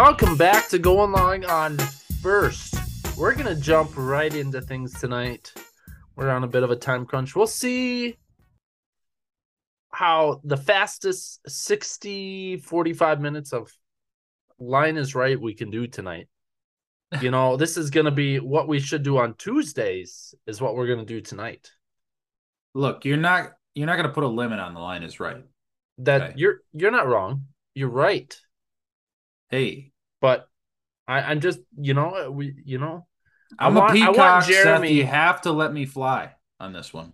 Welcome back to Going Long on First. We're going to jump right into things tonight. We're on a bit of a time crunch. We'll see how the fastest 60 45 minutes of line is right we can do tonight. You know, this is going to be what we should do on Tuesdays is what we're going to do tonight. Look, you're not you're not going to put a limit on the line is right. That Okay. you're you're not wrong. You're right. Hey, But I, I'm just, you know, we, you know, I'm I want- a I want peacock, Seth. Jeremy- You have to let me fly on this one.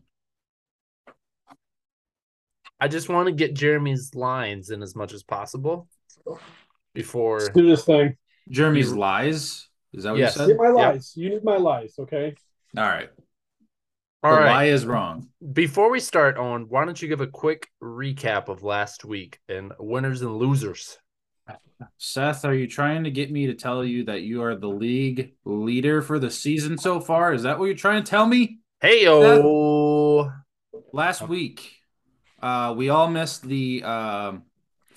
I just want to get Jeremy's lines in as much as possible before. Let's do this thing. Jeremy's You- lies. Is that what Yes. you said? Get my Yep. lies. You need my lies, okay? All right. All the right. lie is wrong. Before we start, Owen, why don't you give a quick recap of last week and winners and losers? Seth, are you trying to get me to tell you that you are the league leader for the season so far? Is that what you're trying to tell me? Hey yo, Last week, uh, we all missed the um,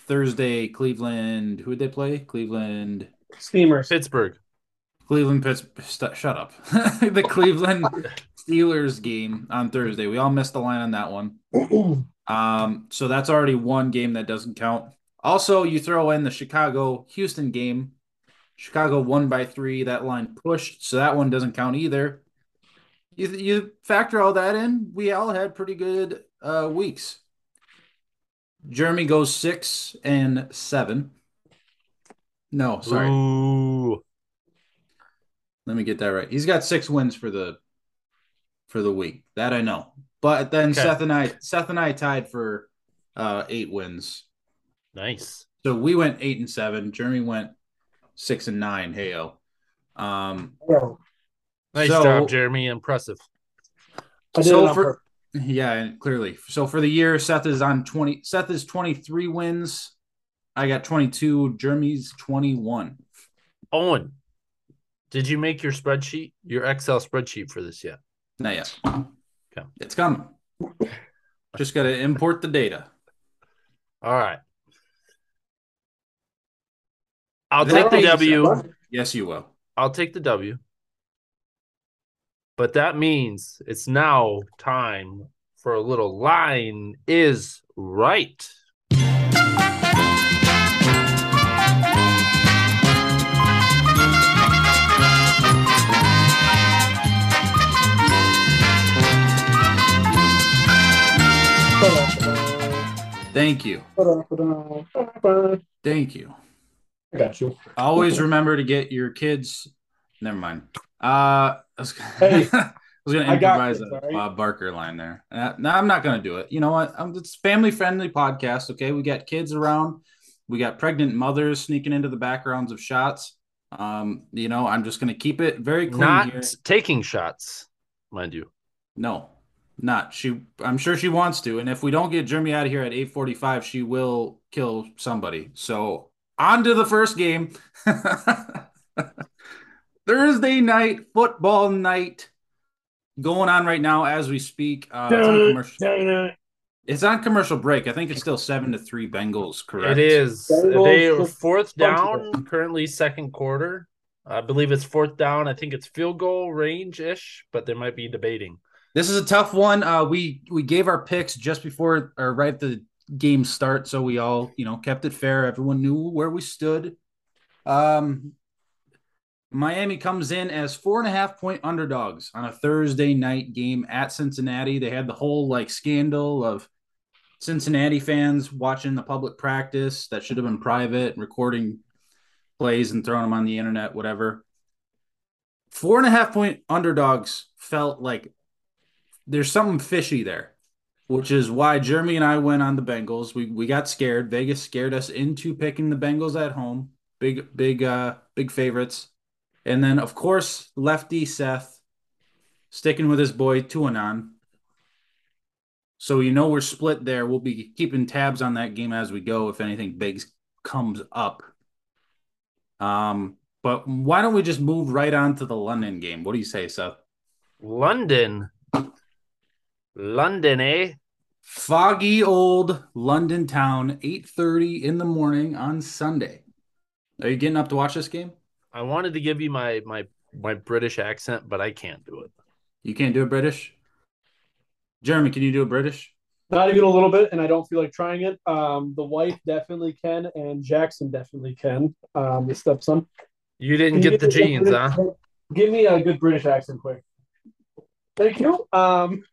Thursday Cleveland. Who did they play? Cleveland. Steamers. Pittsburgh. Cleveland Pittsburgh. St- shut up. the Cleveland Steelers game on Thursday. We all missed the line on that one. Um, so that's already one game that doesn't count. Also, you throw in the Chicago Houston game. Chicago won by three. That line pushed, so that one doesn't count either. You you factor all that in, we all had pretty good uh, weeks. Jeremy goes six and seven. No, sorry. Ooh. Let me get that right. He's got six wins for the for the week. That I know. But then Okay. Seth and I Seth and I tied for uh eight wins. Nice. So we went eight and seven. Jeremy went six and nine. Hey yo. Um Well, Nice So- job, Jeremy. Impressive. I did So it on for- yeah, and clearly. So for the year, Seth is on 20. Seth is 23 wins. I got 22. Jeremy's 21. Owen, did you make your spreadsheet, your Excel spreadsheet for this yet? Not yet. Okay. It's coming. Just gotta import the data. All right. I'll take the being said- W. Yes, you will. I'll take the W. But that means it's now time for a little line is right. Thank you. Thank you. Got you. Always remember to get your kids. Never mind. Uh, I was, Hey, I was gonna improvise kids, a all right? Bob Barker line there. Uh, no, I'm not gonna do it. You know what? Um, it's family friendly podcast. Okay, we got kids around. We got pregnant mothers sneaking into the backgrounds of shots. Um, you know, I'm just gonna keep it very clean Not here. taking shots, mind you. No, not she. I'm sure she wants to, and if we don't get Jeremy out of here at 8:45, she will kill somebody. So on to the first game. Thursday night football night going on right now as we speak. Uh, it's, on commercial, it's on commercial break. I think it's still seven to three Bengals. Correct. It is. Bengals They are fourth down, currently second quarter. I believe it's fourth down. I think it's field goal range ish, but they might be debating. This is a tough one. Uh, we we gave our picks just before or right at the game start, so we all you know kept it fair. Everyone knew where we stood. Um, Miami comes in as four and a half point underdogs on a Thursday night game at Cincinnati. They had the whole like scandal of Cincinnati fans watching the public practice that should have been private, recording plays and throwing them on the internet, whatever. Four and a half point underdogs felt like there's something fishy there, which is why Jeremy and I went on the Bengals. We we got scared. Vegas scared us into picking the Bengals at home. Big big uh big favorites. And then of course lefty Seth sticking with his boy Tuanon. So you know we're split there. We'll be keeping tabs on that game as we go if anything big comes up. Um but why don't we just move right on to the London game? What do you say, Seth? London. London, eh? foggy old London town, 8:30 in the morning on Sunday. Are you getting up to watch this game? I wanted to give you my my my British accent, but I can't do it. You can't do a British. Jeremy, can you do a British? Not even a little bit, and I don't feel like trying it. Um, the wife definitely can, and Jackson definitely can. Um, the stepson. You didn't Can you get the give me a genes, British- huh? Give me a good British accent, quick. Thank you. Um,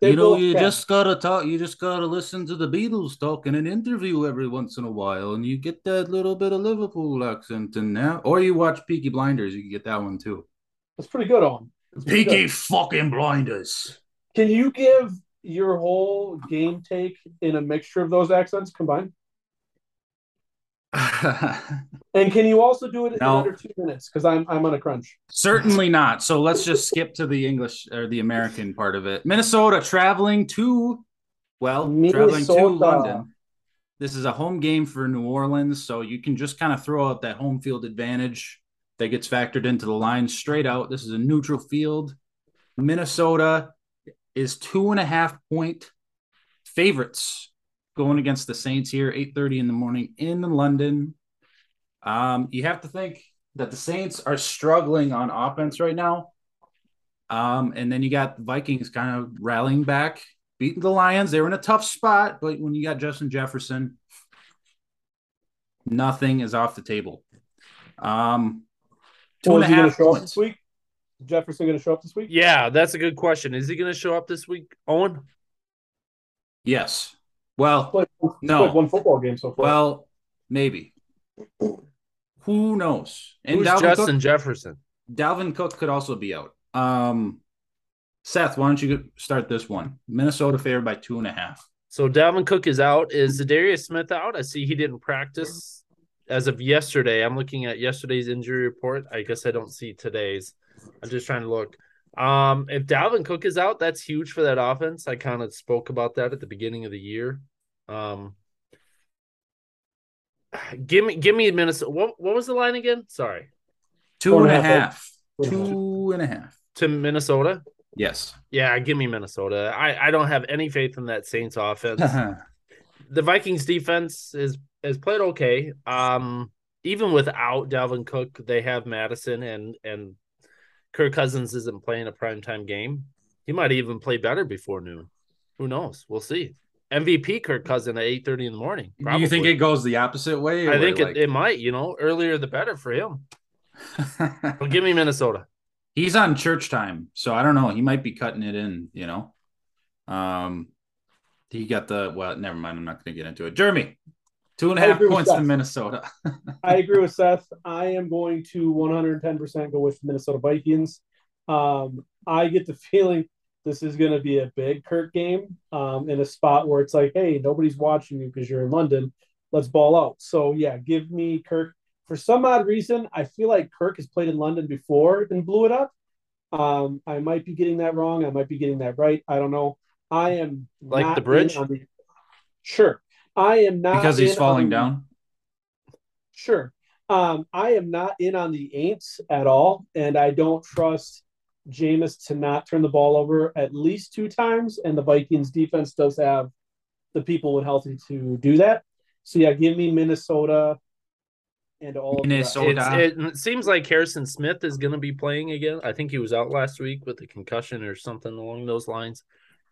they you know, you can. just gotta talk. You just gotta listen to the Beatles talk in an interview every once in a while, and you get that little bit of Liverpool accent in there. Or you watch Peaky Blinders, you can get that one too. That's pretty good, on. That's Peaky good. fucking Blinders. Can you give your whole game take in a mixture of those accents combined? And can you also do it in No. under two minutes? Because I'm I'm on a crunch. Certainly not. So let's just skip to the English or the American part of it. Minnesota traveling to, well, traveling to London. This is a home game for New Orleans, so you can just kind of throw out that home field advantage that gets factored into the line straight out. This is a neutral field. Minnesota is two and a half point favorites going against the Saints here, 8:30 in the morning in London. Um, you have to think that the Saints are struggling on offense right now. Um, and then you got the Vikings kind of rallying back, beating the Lions. They were in a tough spot, but when you got Justin Jefferson, nothing is off the table. Um, two Well, and a he going to half show up points. this week? Is Jefferson going to show up this week? Yeah, that's a good question. Is he going to show up this week, Owen? Yes. Well, Played, No. played one football game so far. well, maybe. Who knows? And Who's Dalvin Justin Cook, Jefferson? Dalvin Cook could also be out. Um, Seth, why don't you start this one? Minnesota favored by two and a half. So Dalvin Cook is out. Is Za'Darius Smith out? I see he didn't practice as of yesterday. I'm looking at yesterday's injury report. I guess I don't see today's. I'm just trying to look. Um, if Dalvin Cook is out, that's huge for that offense. I kind of spoke about that at the beginning of the year. Um, give me, give me Minnesota. What, what was the line again? Sorry, Two Four and and a a half, half. Two and a half. to Minnesota. Yes. Yeah, give me Minnesota. I, I don't have any faith in that Saints offense. the Vikings defense is has played okay. Um, even without Dalvin Cook, they have Madison and and Kirk Cousins isn't playing a primetime game. He might even play better before noon. Who knows? We'll see. MVP Kirk Cousin at eight thirty in the morning. Do you think it goes the opposite way? I think like- it, it might. You know, earlier the better for him. But give me Minnesota. He's on church time, so I don't know. He might be cutting it in, you know. Um, he got the well. Never mind. I'm not going to get into it. Jeremy, two and a I half agree with points to Minnesota. I agree with Seth. I am going to 110% go with the Minnesota Vikings. Um, I get the feeling this is going to be a big Kirk game um, in a spot where it's like, hey, nobody's watching you because you're in London. Let's ball out. So, yeah, give me Kirk. For some odd reason, I feel like Kirk has played in London before and blew it up. Um, I might be getting that wrong. I might be getting that right. I don't know. I am Like not the bridge? on the- sure. I am not because he's falling on- down. Sure. Um, I am not in on the Aints at all, and I don't trust Jameis to not turn the ball over at least two times. And the Vikings defense does have the people when healthy to do that. So yeah, give me Minnesota and all of the rest. Minnesota. It's, it, it seems like Harrison Smith is going to be playing again. I think he was out last week with a concussion or something along those lines.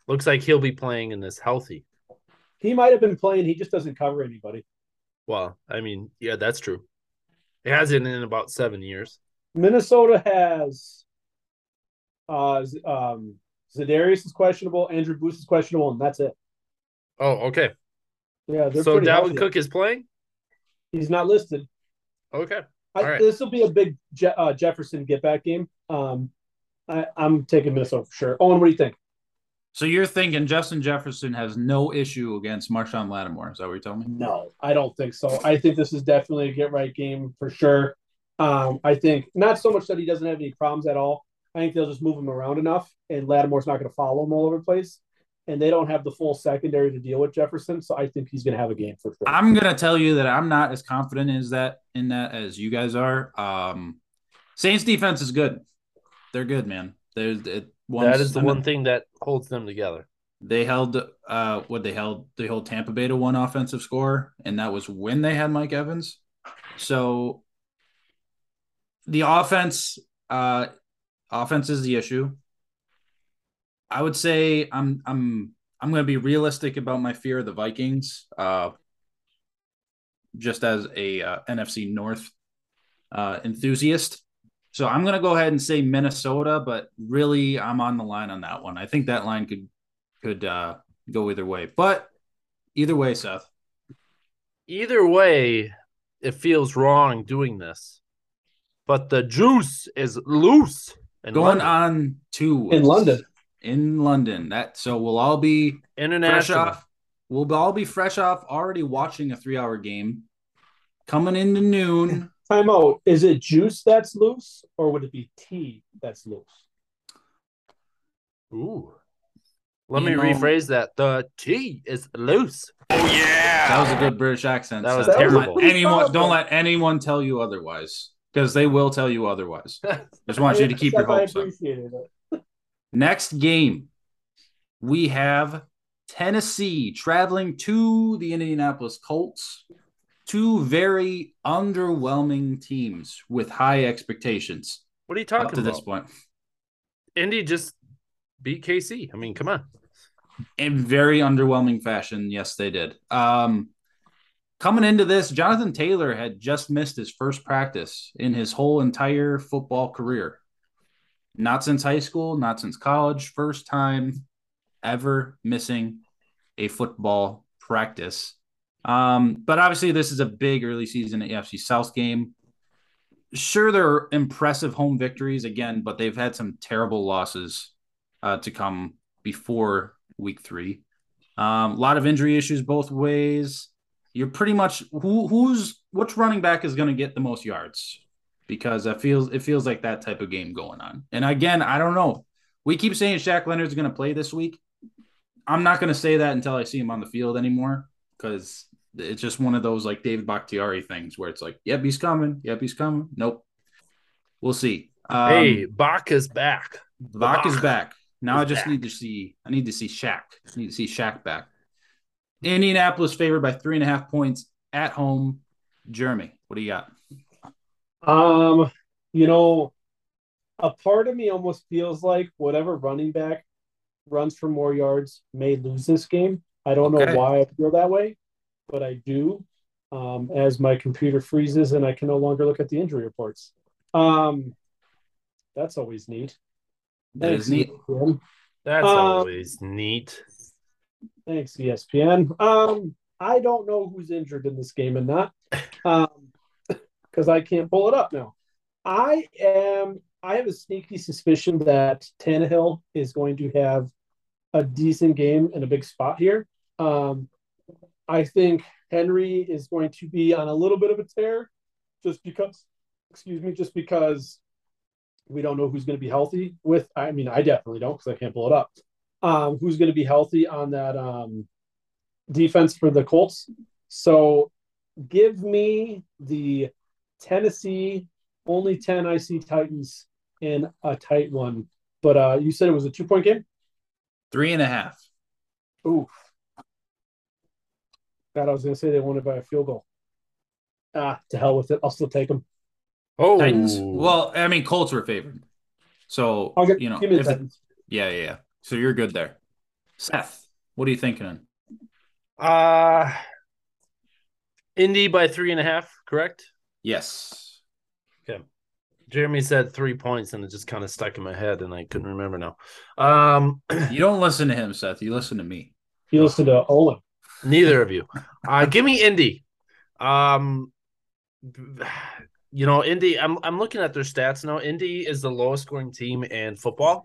Looks like he'll be playing in this healthy. He might have been playing. He just doesn't cover anybody. Well, I mean, yeah, that's true. It hasn't in about seven years. Minnesota has uh um Za'Darius is questionable, Andrew Booth is questionable, and that's it. Oh, okay. Yeah, they're So Dalvin healthy. Cook is playing. He's not listed. Okay. I, right. This will be a big Je- uh, Jefferson get back game. Um, I, I'm taking Minnesota for sure. Owen, what do you think? So you're thinking Justin Jefferson has no issue against Marshon Lattimore? Is that what you're telling me? No, I don't think so. I think this is definitely a get right game for sure. Um, I think not so much that he doesn't have any problems at all. I think they'll just move him around enough, and Lattimore's not going to follow him all over the place. And they don't have the full secondary to deal with Jefferson, so I think he's going to have a game for sure. I'm gonna tell you that I'm not as confident as that in that as you guys are. Um, Saints defense is good. They're good, man. There's it. That is the I mean, one thing that holds them together. they held. Uh, what they held they held Tampa Bay to one offensive score, and that was when they had Mike Evans. So the offense, uh, offense is the issue. I would say I'm I'm I'm going to be realistic about my fear of the Vikings. Uh, just as a uh, NFC North uh, enthusiast. So I'm going to go ahead and say Minnesota, but really I'm on the line on that one. I think that line could could uh, go either way. But either way, Seth. Either way, it feels wrong doing this. But the juice is loose. In Going London. on to in London. In London. That so we'll all be international. Fresh off, we'll all be fresh off already watching a three hour game. Coming into noon. Time out. Is it juice that's loose, or would it be tea that's loose? Ooh. Let you me know, rephrase that. The tea is loose. Oh yeah. That was a good British accent. That was terrible. Don't let anyone don't let anyone tell you otherwise. Because they will tell you otherwise. Just want you to keep your hopes up. Next game, we have Tennessee traveling to the Indianapolis Colts two very underwhelming teams with high expectations. What are you talking to about? this point? Indy just beat KC. I mean, come on. In very underwhelming fashion, yes, they did. Um, coming into this, Jonathan Taylor had just missed his first practice in his whole entire football career. Not since high school, not since college. First time ever missing a football practice. Um, but obviously, this is a big early season AFC South game. Sure, they're impressive home victories again, but they've had some terrible losses uh, to come before week three. Um, a lot of injury issues both ways. You're pretty much who who's which running back is going to get the most yards because it feels it feels like that type of game going on. And again, I don't know. We keep saying Shaq Leonard's going to play this week. I'm not going to say that until I see him on the field anymore because it's just one of those like David Bakhtiari things where it's like, yep, he's coming. Yep, he's coming. Nope. We'll see. Um, hey, Bach is back. Bach, Bach is back. Now I just back. need to see. I need to see Shaq. I need to see Shaq back. Indianapolis favored by three and a half points at home. Jeremy, what do you got? Um, you know, a part of me almost feels like whatever running back runs for more yards may lose this game. I don't okay. know why I feel that way but I do um, as my computer freezes and I can no longer look at the injury reports. Um, that's always neat. That Thanks, is neat. ESPN. That's um, always neat. Thanks, ESPN. Um, I don't know who's injured in this game and not, um, because I can't pull it up now. I am. I have a sneaky suspicion that Tannehill is going to have a decent game and a big spot here. Um, I think Henry is going to be on a little bit of a tear just because, excuse me, just because we don't know who's going to be healthy with. I mean, I definitely don't because I can't pull it up. Um, who's going to be healthy on that um, defense for the Colts? So give me the Tennessee only 10 IC Titans in a tight one. But uh, you said it was a two point game? Three and a half. Ooh, God, I was going to say they won it by a field goal. Ah, to hell with it. I'll still take them. Oh, Titans. Well, I mean, Colts were favored, so I'll get, you know, if it, yeah, yeah, yeah. So you're good there. Seth, what are you thinking? Uh Indy by three and a half, correct? Yes. Okay. Jeremy said three points, and it just kind of stuck in my head, and I couldn't remember now. Um, you don't listen to him, Seth. You listen to me. You listen to Owen. Neither of you. Uh, give me Indy. Um, you know, Indy. I'm I'm looking at their stats now. Indy is the lowest scoring team in football,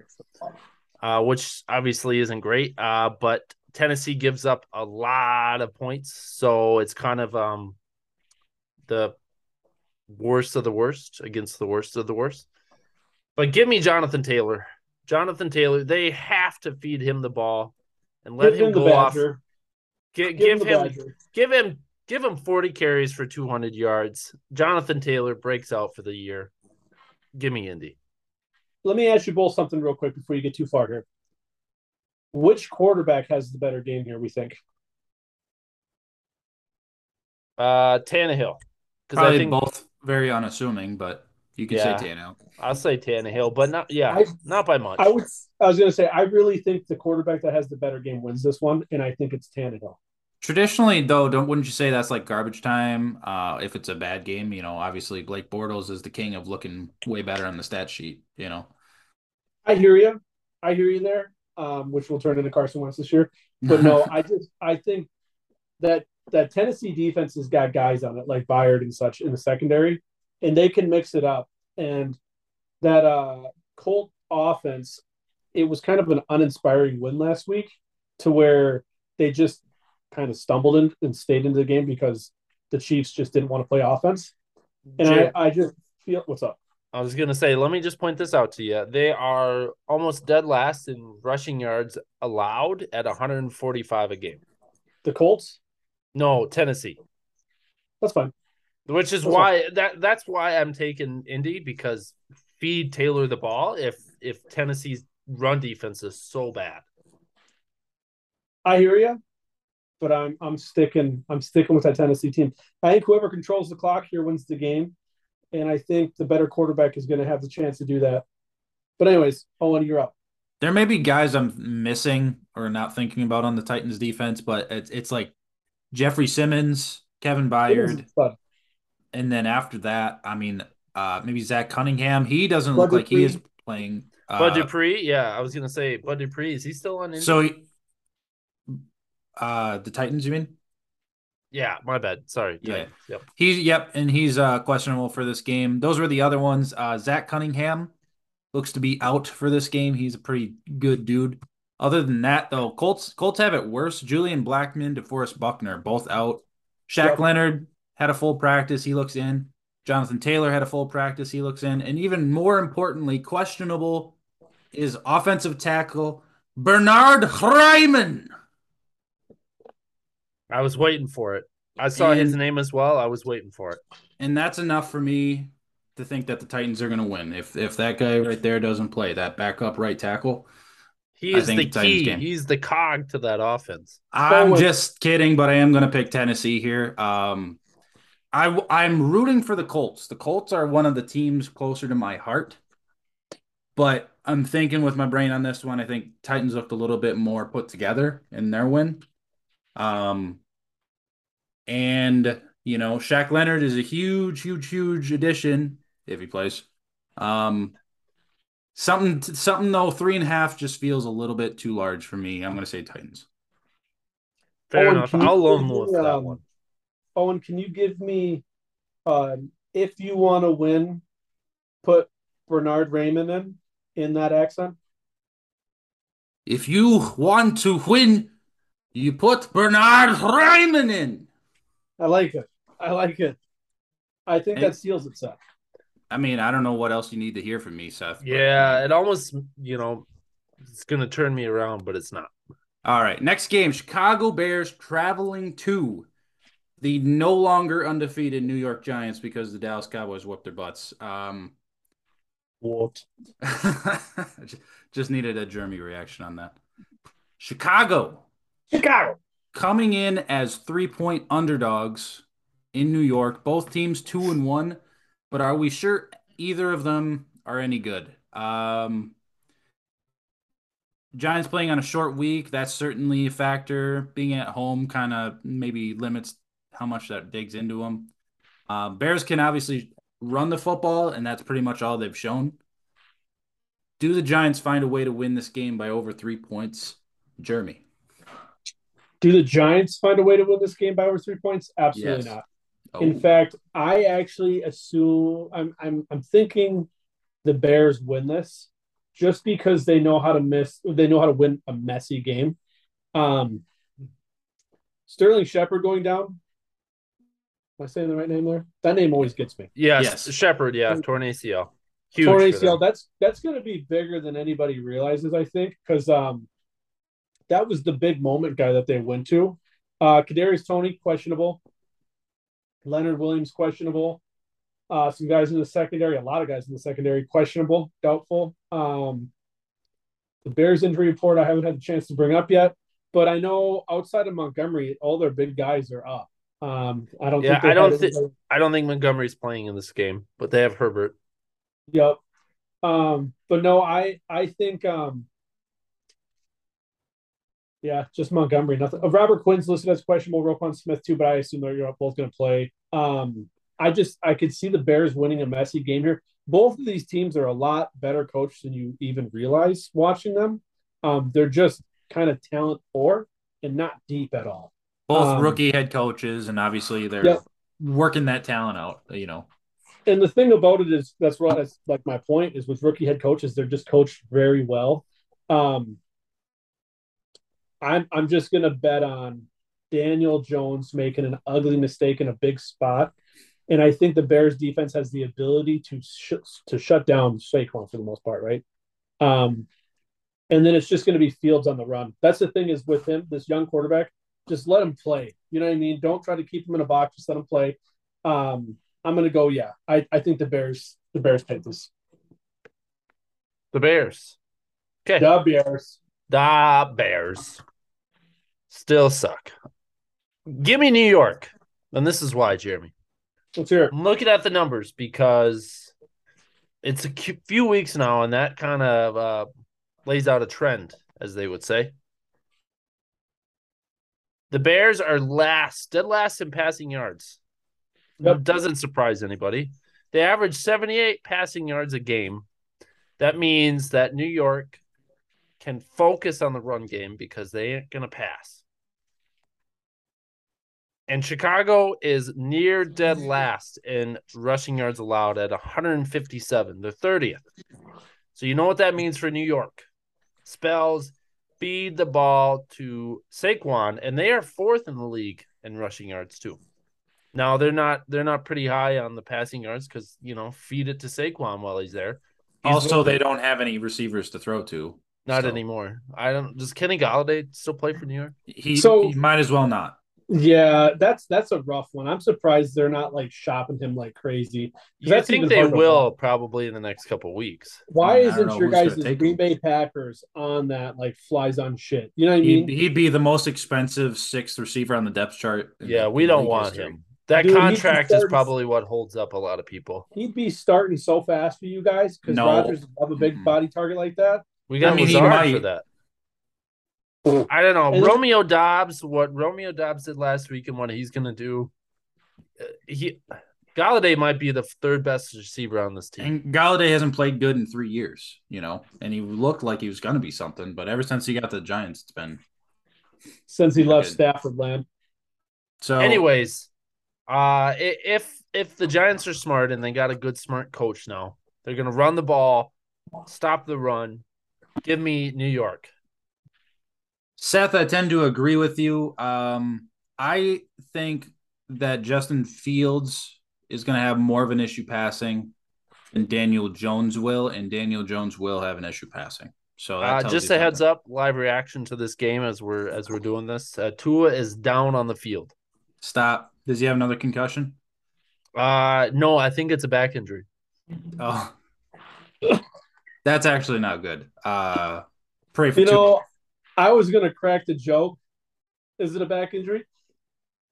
uh, which obviously isn't great. Uh, but Tennessee gives up a lot of points, so it's kind of um the worst of the worst against the worst of the worst. But give me Jonathan Taylor. Jonathan Taylor. They have to feed him the ball and let him go off. Give, give, give him, give him, give him 40 carries for 200 yards. Jonathan Taylor breaks out for the year. Give me Indy. Let me ask you both something real quick before you get too far here. Which quarterback has the better game here? We think. Uh, Tannehill, because I think both very unassuming, but you could Yeah. say Tannehill. I'll say Tannehill, but not yeah, I- not by much. I would. I was going to say I really think the quarterback that has the better game wins this one, and I think it's Tannehill. Traditionally, though, don't wouldn't you say that's like garbage time? Uh, if it's a bad game, you know, obviously Blake Bortles is the king of looking way better on the stat sheet. You know, I hear you. I hear you there. Um, which will turn into Carson Wentz this year. But no, I just I think that that Tennessee defense has got guys on it like Byard and such in the secondary, and they can mix it up. And that uh Colt offense, it was kind of an uninspiring win last week, to where they just kind of stumbled in, and stayed into the game because the Chiefs just didn't want to play offense. And I, I just feel what's up. I was gonna say, let me just point this out to you. They are almost dead last in rushing yards allowed at 145 a game. The Colts, No, Tennessee. that's fine. Which is why that that's why I'm taking Indy because feed Taylor the ball if if Tennessee's run defense is so bad. I hear you, but I'm I'm sticking I'm sticking with that Tennessee team. I think whoever controls the clock here wins the game, and I think the better quarterback is going to have the chance to do that. But anyways, Owen, you're up. there may be guys I'm missing or not thinking about on the Titans defense, but it's it's like Jeffrey Simmons, Kevin Byard, But and then after that, I mean, uh, maybe Zach Cunningham. He doesn't look Bud like he is playing. Uh, Bud Dupree, yeah, I was gonna say Bud Dupree. Is he still on Indy? So, he- uh, the Titans, you mean? yeah, my bad. Sorry. Yeah. Yep. He's yep, and he's uh questionable for this game. Those were the other ones. Uh Zach Cunningham looks to be out for this game. He's a pretty good dude. Other than that, though, Colts Colts have it worse. Julian Blackmon, DeForest Buckner, both out. Shaq Yep. Leonard had a full practice. He looks in. Jonathan Taylor had a full practice. He looks in. And even more importantly, questionable is offensive tackle Bernhard Raimann. I was waiting for it. I saw his name as well. I was waiting for it. And that's enough for me to think that the Titans are going to win. If if that guy right there doesn't play, that backup right tackle, He is the key. game. He's the cog to that offense. I'm just kidding, but I am going to pick Tennessee here. Um, I I'm rooting for the Colts. The Colts are one of the teams closer to my heart, but I'm thinking with my brain on this one. I think Titans looked a little bit more put together in their win. Um, and you know, Shaq Leonard is a huge, huge, huge addition if he plays. Um, something, something though, three and a half just feels a little bit too large for me. I'm going to say Titans. Fair Owen, enough. I'll loan give with that um, one. Owen, can you give me, uh, if you want to win, put Bernard Raymond in in that accent? If you want to win, you put Bernhard Raimann in. I like it. I like it. I think Hey. that seals it, Seth. I mean, I don't know what else you need to hear from me, Seth. but- Yeah, it almost you know it's gonna turn me around, but it's not. All right. Next game Chicago Bears traveling to the no longer undefeated New York Giants because the Dallas Cowboys whooped their butts. Um, What? just needed a Jeremy reaction on that. Chicago Chicago. coming in as three point underdogs in New York. Both teams two and one, but are we sure either of them are any good? Um, Giants playing on a short week, that's certainly a factor. Being at home kind of maybe limits how much that digs into them. Uh, Bears can obviously run the football, and that's pretty much all they've shown. Do the Giants find a way to win this game by over three points? Jeremy. Do the Giants find a way to win this game by over three points? Absolutely Yes. not. Oh. In fact, I actually assume I'm I'm I'm thinking the Bears win this just because they know how to miss they know how to win a messy game. Um Sterling Shepard going down. Am I saying the right name there? That name always gets me. Yes, Yes. Shepard. Yeah, torn ACL. Huge. Torn for ACL. them. That's that's going to be bigger than anybody realizes. I think because um, that was the big moment guy that they went to. Uh, Kadarius Toney questionable. Leonard Williams questionable. Uh, some guys in the secondary, a lot of guys in the secondary questionable, doubtful. Um, the Bears injury report I haven't had the chance to bring up yet, but I know outside of Montgomery, all their big guys are up. Um, I don't. Yeah, think I don't had thi- anybody- I don't think Montgomery's playing in this game, but they have Herbert. Yep. Um, but no, I I think um yeah, just Montgomery. Nothing. Uh, Robert Quinn's listed as questionable. Roquan Smith too, but I assume they're both going to play. Um, I just I could see the Bears winning a messy game here. Both of these teams are a lot better coached than you even realize watching them. Um, they're just kind of talent poor and not deep at all. Both Um, rookie head coaches, and obviously they're Yep. working that talent out. You know, and the thing about it is that's what that's like my point is with rookie head coaches they're just coached very well um i'm i'm just gonna bet on daniel jones making an ugly mistake in a big spot and i think the bears defense has the ability to sh- to shut down Saquon for the most part right um and then it's just going to be fields on the run that's the thing is with him this young quarterback just let him play you know what i mean don't try to keep him in a box just let him play um I'm gonna go. Yeah, I, I think the Bears the Bears take this. The Bears. Okay. The Bears. The Bears still suck. Give me New York. And this is why, Jeremy. Let's hear it. I'm looking at the numbers because it's a few weeks now, and that kind of uh, lays out a trend, as they would say. The Bears are last, dead last in passing yards. Yep. Doesn't surprise anybody. They average 78 passing yards a game. That means that New York can focus on the run game because they ain't going to pass. And Chicago is near dead last in rushing yards allowed at 157, the 30th. So you know what that means for New York. Spells feed the ball to Saquon, and they are fourth in the league in rushing yards too. Now they're not they're not pretty high on the passing yards because you know feed it to Saquon while he's there. He's also they don't have any receivers to throw to. not so- anymore. I don't. Does Kenny Golladay still play for New York? He, So- he might as well not. Yeah, that's that's a rough one. I'm surprised they're not like shopping him like crazy. I think they will block. probably in the next couple weeks? Why I don't isn't your guys' take Green him. Bay Packers on that like flies on shit? You know what I He'd, mean? he'd be the most expensive sixth receiver on the depth chart. Yeah, we don't want history. him. That Dude, he's contract is probably what holds up a lot of people. He'd be starting so fast for you guys because No. Rodgers love a big body target like that. We got I mean, he might. for that. I don't know. And- Romeo Doubs, what Romeo Doubs did last week and what he's going to do. uh, He Golladay might be the third best receiver on this team. And Golladay hasn't played good in three years, you know, and he looked like he was going to be something, but ever since he got the Giants, it's been Since he left Good. Stafford land. so. Anyways, uh if if the Giants are smart and they got a good smart coach now, they're going to run the ball, stop the run. Give me New York. Seth, I tend to agree with you. Um, I think that Justin Fields is going to have more of an issue passing than Daniel Jones will, and Daniel Jones will have an issue passing. So that Uh, just you a heads something. up, live reaction to this game as we're as we're doing this. Uh, Tua is down on the field. Stop. Does he have another concussion? Uh no, I think it's a back injury. Oh, that's actually not good. Uh, pray for You Tua. know, I was gonna crack the joke. Is it a back injury?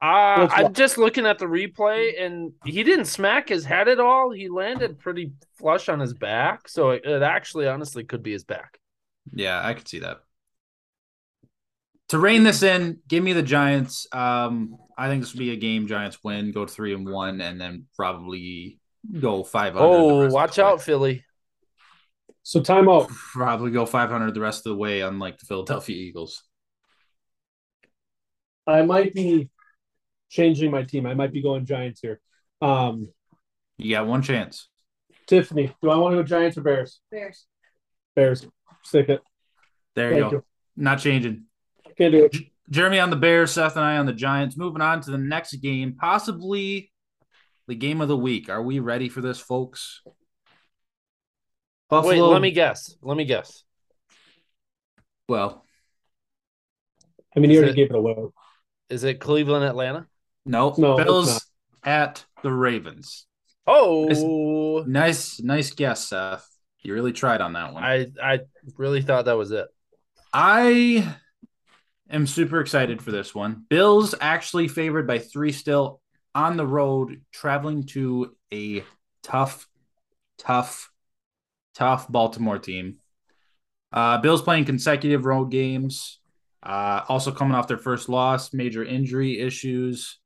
Uh, I'm wa- just looking at the replay, and he didn't smack his head at all. He landed pretty flush on his back, so it, it actually, honestly, could be his back. Yeah, I could see that. To rein this in, give me the Giants. Um, I think this would be a game Giants win, go three and one, and then probably go five hundred. Oh, watch out, Philly! So timeout. Probably go five hundred the rest of the way, unlike the Philadelphia Eagles. I might be changing my team. I might be going Giants here. Um, You got one chance. Tiffany, do I want to go Giants or Bears? Bears. Bears. Stick it. There you go. you. Not changing. Can't do it. J- Jeremy on the Bears, Seth and I on the Giants. Moving on to the next game, possibly the game of the week. Are we ready for this, folks? Wait, let me guess. Let me guess. Well, I mean, you already it- gave it away. Is it Cleveland, Atlanta? no. No, Bills at the Ravens. Oh, Nice, nice guess, Seth. You really tried on that one. I I really thought that was it. I am super excited for this one. Bills actually favored by three still on the road, traveling to a tough, tough, tough Baltimore team. Uh, Bills playing consecutive road games. Uh, also coming off their first loss, major injury issues.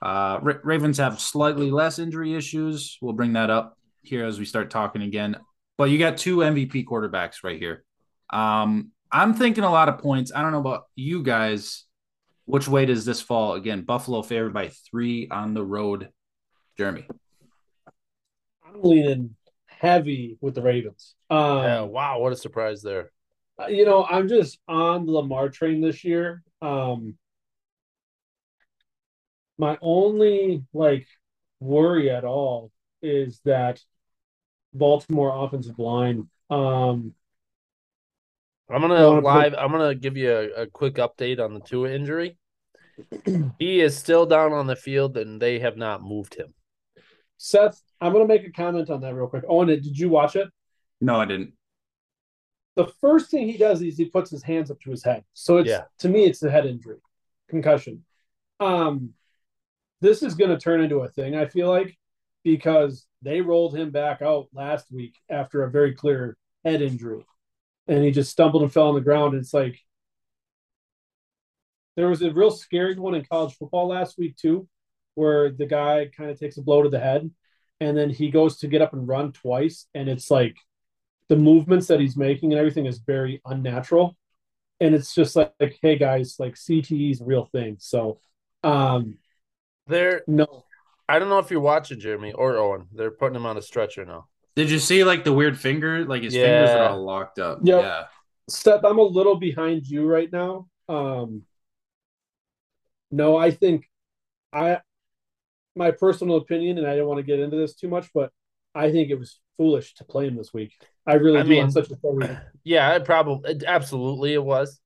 Uh, Ra- Ravens have slightly less injury issues. We'll bring that up here as we start talking again. But you got two MVP quarterbacks right here. Um, I'm thinking a lot of points. I don't know about you guys. Which way does this fall? Again, Buffalo favored by three on the road. Jeremy. I'm leaning heavy with the Ravens. Um, yeah, wow, what a surprise there. you know, I'm just on the Lamar train this year. Um, my only like worry at all is that Baltimore offensive line. Um, I'm gonna Wanna put- live. I'm gonna give you a, a quick update on the Tua injury. he is still down on the field, and they have not moved him. Seth, I'm gonna make a comment on that real quick. Owen, did you watch it? No, I didn't. The first thing he does is he puts his hands up to his head. So it's Yeah. to me, it's a head injury, concussion. Um, this is gonna turn into a thing. I feel like because they rolled him back out last week after a very clear head injury, and he just stumbled and fell on the ground. It's like there was a real scary one in college football last week too, where the guy kind of takes a blow to the head, and then he goes to get up and run twice, and it's like the movements that he's making and everything is very unnatural, and it's just like, like hey guys, like CTE is real thing. So, um, They're. no, I don't know if you're watching Jeremy or Owen. They're putting him on a stretcher now. Did you see like the weird finger? Like his fingers are all locked up. Yep. Yeah. Steph, I'm a little behind you right now. Um, no, I think I my personal opinion, and I don't want to get into this too much, but I think it was foolish to play him this week. I really I do mean- on such a short week. Yeah, it probably it, absolutely it was.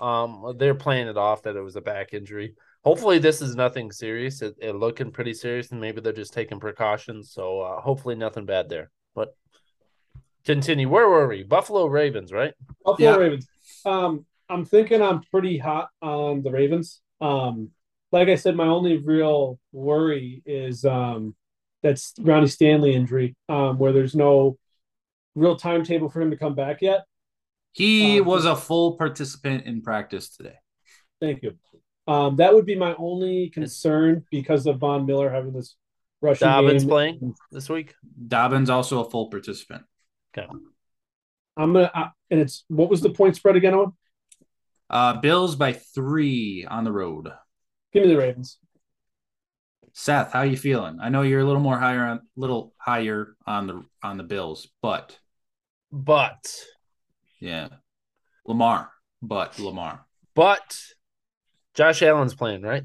Um, they're playing it off that it was a back injury. Hopefully, this is nothing serious. It, it looking pretty serious, and maybe they're just taking precautions. So uh, hopefully, nothing bad there. But continue. Where were we? Buffalo Ravens, right? Buffalo Yeah. Ravens. Um, I'm thinking I'm pretty hot on the Ravens. Um, like I said, my only real worry is um, that's Ronnie Stanley injury, um, where there's no real timetable for him to come back yet. He Um, was a full participant in practice today. Thank you. Um, that would be my only concern because of Von Miller having this rushing Dobbins game. playing this week. Dobbins also a full participant. Okay. I'm gonna I, and it's what was the point spread again? Owen? Uh, Bills by three on the road. Give me the Ravens. Seth, how you feeling? I know you're a little more higher on little higher on the on the Bills, but But yeah, Lamar, but Lamar. but Josh Allen's playing, right?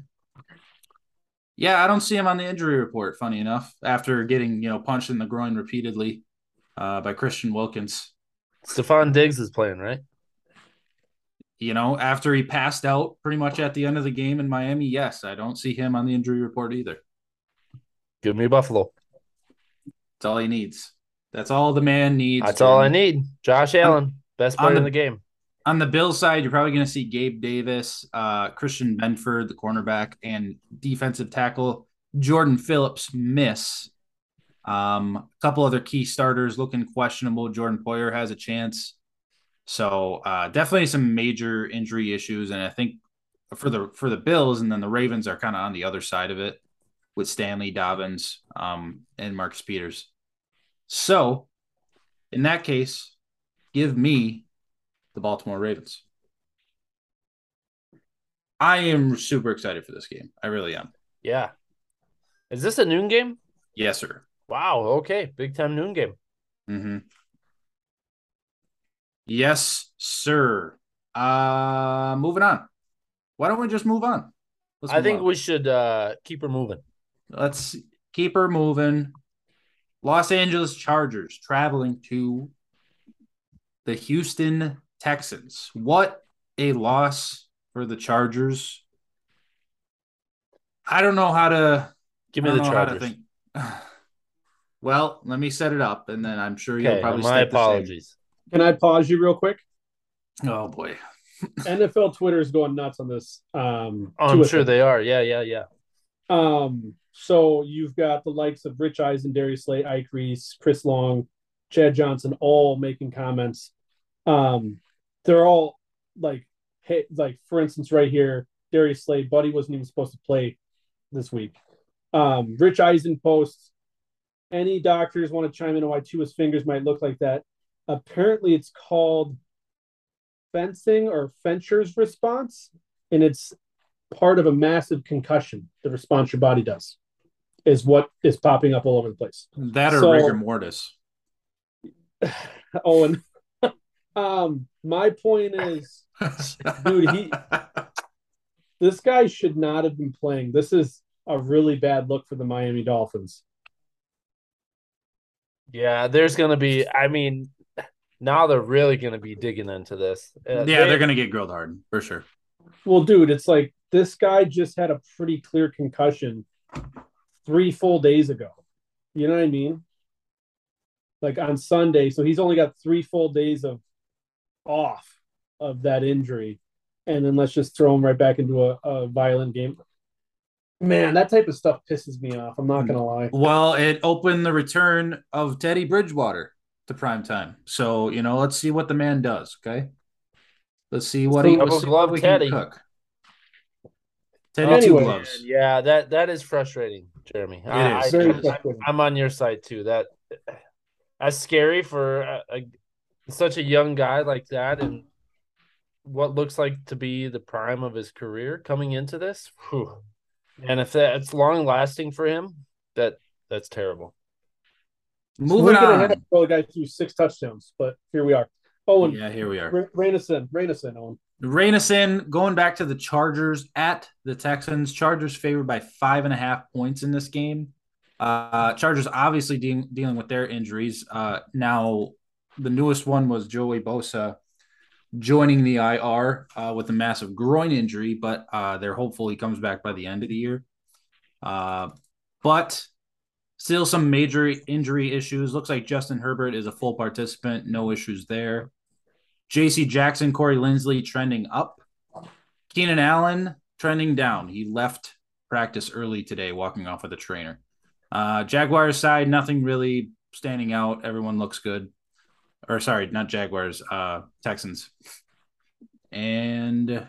Yeah, I don't see him on the injury report. Funny enough, after getting you know punched in the groin repeatedly uh, by Christian Wilkins, Stefon Diggs is playing, right? You know, after he passed out pretty much at the end of the game in Miami, yes, I don't see him on the injury report either. Give me Buffalo. That's all he needs. That's all the man needs. That's all I need. Josh Allen, best player in the- the game. On the Bill side, you're probably going to see Gabe Davis, uh, Christian Benford, the cornerback, and defensive tackle Jordan Phillips miss. Um, a couple other key starters looking questionable. Jordan Poyer has a chance. So uh, definitely some major injury issues, and I think for the for the Bills, and then the Ravens are kind of on the other side of it with Stanley Dobbins um, and Marcus Peters. So in that case, give me the Baltimore Ravens. I am super excited for this game. I really am. Yeah. Is this a noon game? Yes, sir. Wow. Okay. Big time noon game. Mm-hmm. Yes, sir. Uh moving on. Why don't we just move on? Let's I move think on. we should uh keep her moving. let's keep her moving. Los Angeles Chargers traveling to the Houston Texans. What a loss for the Chargers. I don't know how to Give me the don't know how to Chargers. think. Well, let me set it up, and then I'm sure you'll probably My state the same. apologies. Can I pause you real quick? Oh boy. NFL Twitter is going nuts on this. Um, Oh, I'm sure thing. they are. Yeah, yeah, yeah. Um, so you've got the likes of Rich Eisen, Darius Slay, Ike Reese, Chris Long, Chad Johnson, all making comments. Um, they're all like, hey, like for instance, right here, Darius Slay, Buddy wasn't even supposed to play this week. Um, Rich Eisen posts, any doctors want to chime in on why Tua's fingers might look like that? Apparently, it's called fencing or Fencher's response, and it's part of a massive concussion. The response your body does is what is popping up all over the place. That or So- rigor mortis. Owen, um, my point is, Dude, he- this guy should not have been playing. This is a really bad look for the Miami Dolphins. Yeah, there's gonna be. I mean, now they're really gonna be digging into this. Uh, yeah, they- they're gonna get grilled hard for sure. Well, dude, it's like this guy just had a pretty clear concussion three full days ago. You know what I mean? Like on Sunday. So he's only got three full days of off of that injury. And then let's just throw him right back into a, a violent game. Man, that type of stuff pisses me off. I'm not gonna lie. Well, it opened the return of Teddy Bridgewater to prime time. So you know, let's see what the man does. Okay, let's see what he Double let's see what we Teddy. can cook. Teddy Anyway. two gloves. Yeah, that that is frustrating, Jeremy. I, is. I, I, I'm on your side too. That that's scary for a, a, such a young guy like that, and what looks like to be the prime of his career coming into this. Whew. And if that's long lasting for him, that that's terrible. Moving We're gonna on. have well, the guy threw six touchdowns, but here we are. Owen, Yeah, here we are. Ra- rein us in, rein us in, Owen. Rein us in, going back to the Chargers at the Texans. Chargers favored by five and a half points in this game. Uh, Chargers obviously de- dealing with their injuries. Uh, now, the newest one was Joey Bosa joining the IR uh, with a massive groin injury, but uh, they're hopeful he comes back by the end of the year. Uh, but still some major injury issues. Looks like Justin Herbert is a full participant, no issues there. J.C. Jackson, Corey Linsley trending up. Keenan Allen trending down. He left practice early today, walking off with a trainer. Uh, Jaguars side, nothing really standing out. Everyone looks good. Or sorry, not Jaguars, uh, Texans. And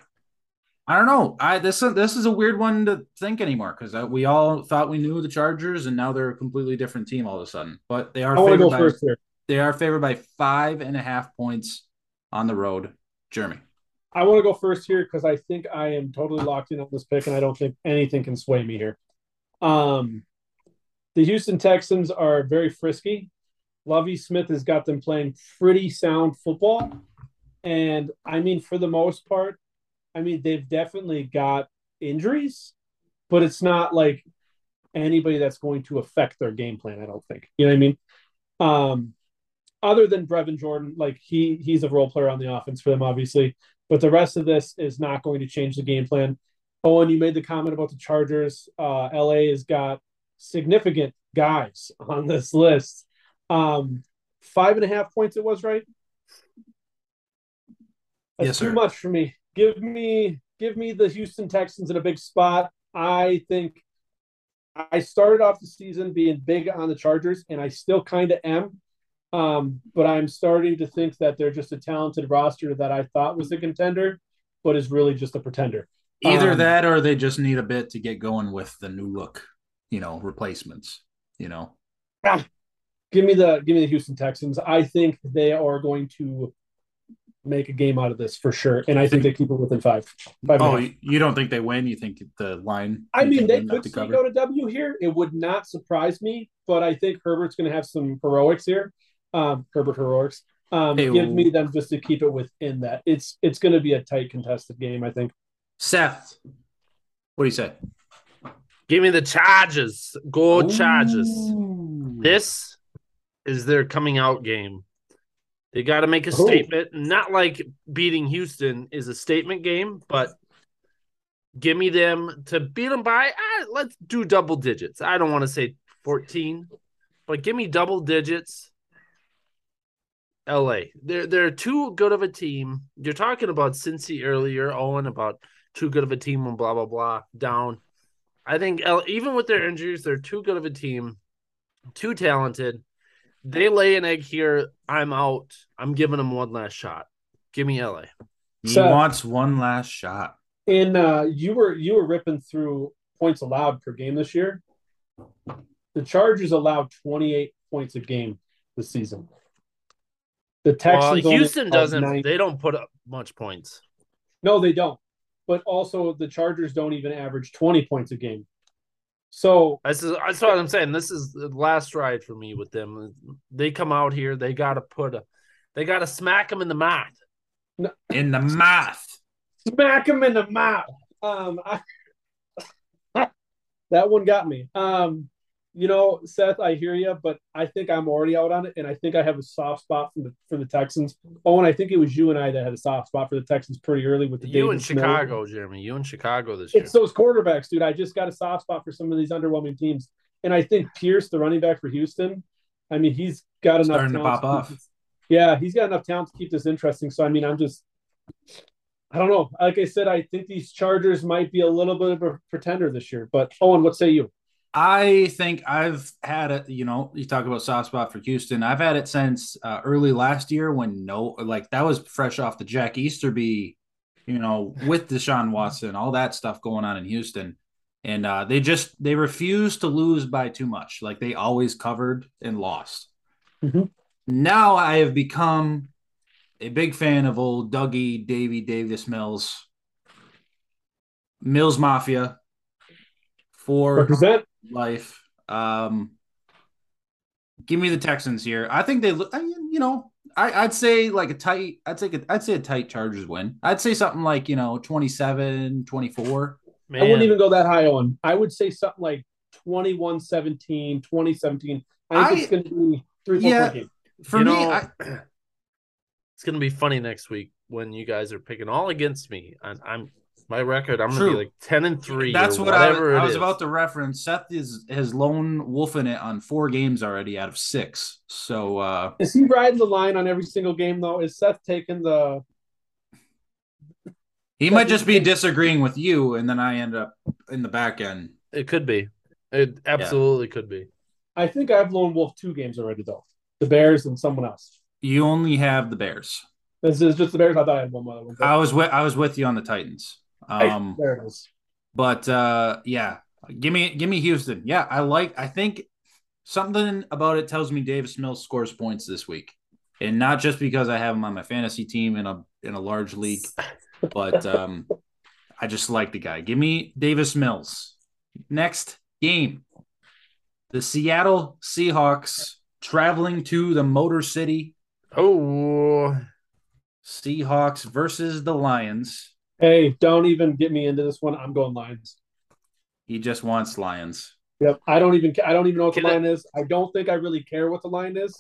I don't know. I this this is a weird one to think anymore because we all thought we knew the Chargers, and now they're a completely different team all of a sudden. But they are I want to favored by they are favored by five and a half points on the road. Jeremy. I want to go first here because I think I am totally locked in on this pick, and I don't think anything can sway me here. Um, the Houston Texans are very frisky. Lovie Smith has got them playing pretty sound football, and I mean, for the most part, I mean they've definitely got injuries, but it's not like anybody that's going to affect their game plan. I don't think you know what I mean. Um, other than Brevin Jordan, like he he's a role player on the offense for them, obviously. But the rest of this is not going to change the game plan. Owen, you made the comment about the Chargers. Uh, LA has got significant guys on this list. Um, five and a half points it was, right? That's Yes, too sir. much for me. Give me give me the Houston Texans in a big spot. I think I started off the season being big on the Chargers, and I still kind of am. Um, but I'm starting to think that they're just a talented roster that I thought was a contender, but is really just a pretender. Either Um, that or they just need a bit to get going with the new look, you know, replacements, you know. Give me the give me the Houston Texans. I think they are going to make a game out of this for sure, and I think they keep it within five. five and a Oh, you you don't think they win? You think the line? I mean, think they could to see go to W here. It would not surprise me, but I think Herbert's going to have some heroics here. Um, Herbert heroics. Um, Hey, give me them just to keep it within that. It's it's going to be a tight contested game. I think. Seth, what do you say? Give me the Chargers. Go Chargers. This is their coming out game. They got to make a Oh. statement. Not like beating Houston is a statement game, but give me them to beat them by. ah, let's do double digits. I don't want to say 14, but give me double digits. LA. They're they're too good of a team. You're talking about Cincy earlier, Owen, about too good of a team and blah blah blah down. I think L, even with their injuries, they're too good of a team, too talented. They lay an egg here. I'm out. I'm giving them one last shot. Give me LA. He So- wants one last shot. And uh, you were you were ripping through points allowed per game this year. The Chargers allowed 28 points a game this season. The Well, Texans only Houston doesn't. nine- They don't put up much points. No, they don't. But also, the Chargers don't even average 20 points a game. So, That's, that's what I'm saying. This is the last ride for me with them. They come out here. They got to put a. They got to smack them in the mouth. In the mouth. smack him in the mouth. Um, I, that one got me. Um, you know, Seth, I hear you, but I think I'm already out on it, and I think I have a soft spot for the for the Texans. Oh, and I think it was you and I that had a soft spot for the Texans pretty early with the You in David Smith. Chicago, Jeremy. You in Chicago this year. It's those quarterbacks, dude. I just got a soft spot for some of these underwhelming teams, and I think Pierce, the running back for Houston, I mean, he's got enough Starting to talent pop off. this- yeah, he's got enough talent to keep this interesting. So I mean, I'm just, I don't know. Like I said, I think these Chargers might be a little bit of a pretender this year. But Owen, what say you? I think I've had it. You know, you talk about soft spot for Houston. I've had it since uh, early last year when no, like that was fresh off the Jack Easterby, you know, with Deshaun Watson, all that stuff going on in Houston, and uh, they just they refused to lose by too much. Like they always covered and lost. Mhm. Now I have become a big fan of old Dougie Davy Davis Mills, Mills Mafia. For Represent. Life. Um, give me the Texans here. I think they look. I mean, You know, I, I'd say like a tight. I'd say I'd say a tight Chargers win. I'd say something like you know 27, 24. Man, I wouldn't even go that high on. I would say something like 21 17, 20 17. I think I- it's going to be three, four Yeah. point. For You me, know, I, it's gonna be funny next week when you guys are picking all against me. And I'm my record. I'm gonna be like ten and three. that's what I, I was is. about to reference. Seth is has lone wolfing it on four games already out of six. So uh Is he riding the line on every single game, though? Is Seth taking the. he might just be disagreeing with you, and then I end up in the back end. It could be. It absolutely could be. I think I've lone wolf two games already, though. The Bears and someone else. You only have the Bears. This is just the Bears. I thought I had one more. One, I was with I was with you on the Titans. Um, there it is. But uh yeah, give me give me Houston. Yeah, I like I think something about it tells me Davis Mills scores points this week. And not just because I have him on my fantasy team in a in a large league, but um I just like the guy. Give me Davis Mills. Next game. The Seattle Seahawks traveling to the Motor City Oh, Seahawks versus the Lions. Hey, don't even get me into this one. I'm going Lions. He just wants Lions. Yep. I don't even. I don't even know what the Can I- line is. I don't think I really care what the line is.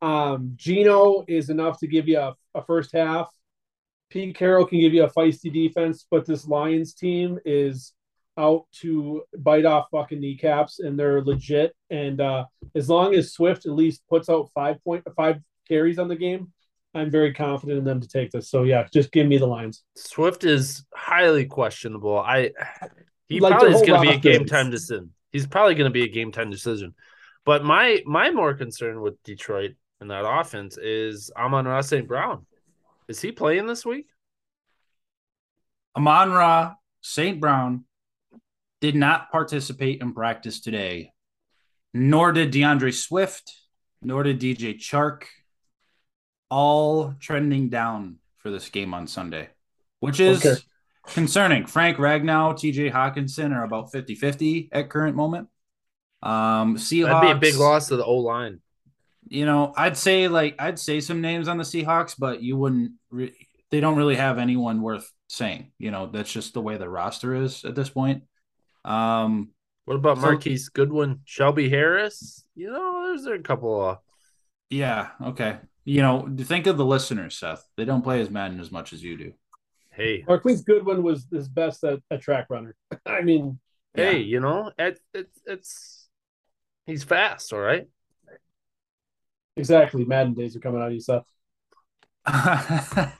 Um, Geno is enough to give you a, a first half. Pete Carroll can give you a feisty defense, but this Lions team is out to bite off fucking kneecaps, and they're legit. And uh, as long as Swift at least puts out five point five carries on the game, I'm very confident in them to take this. So yeah, just give me the Lions. Swift is highly questionable. I he Like probably is going to be a game is. time decision. He's probably going to be a game time decision. But my my more concern with Detroit and that offense is Amon Ross St. Brown. Is he playing this week? Amon Ra, St. Brown did not participate in practice today, nor did D'Andre Swift, nor did DJ Chark. All trending down for this game on Sunday, which is Okay. concerning. Frank Ragnow, TJ Hockenson are about 50 50 at current moment. Um, Seahawks. That'd be a big loss to the O line. You know, I'd say like I'd say some names on the Seahawks, but you wouldn't. Re- they don't really have anyone worth saying. You know, that's just the way the roster is at this point. Um, What about So- Marquise Goodwin, Shelby Harris? You know, there's a couple of yeah, okay. You know, think of the listeners, Seth. They don't play as Madden as much as you do. hey, Marquise Goodwin was his best at a track runner. I mean, hey, Yeah. you know, it's it, it's he's fast, all right. exactly. Madden days are coming out. Of you Seth.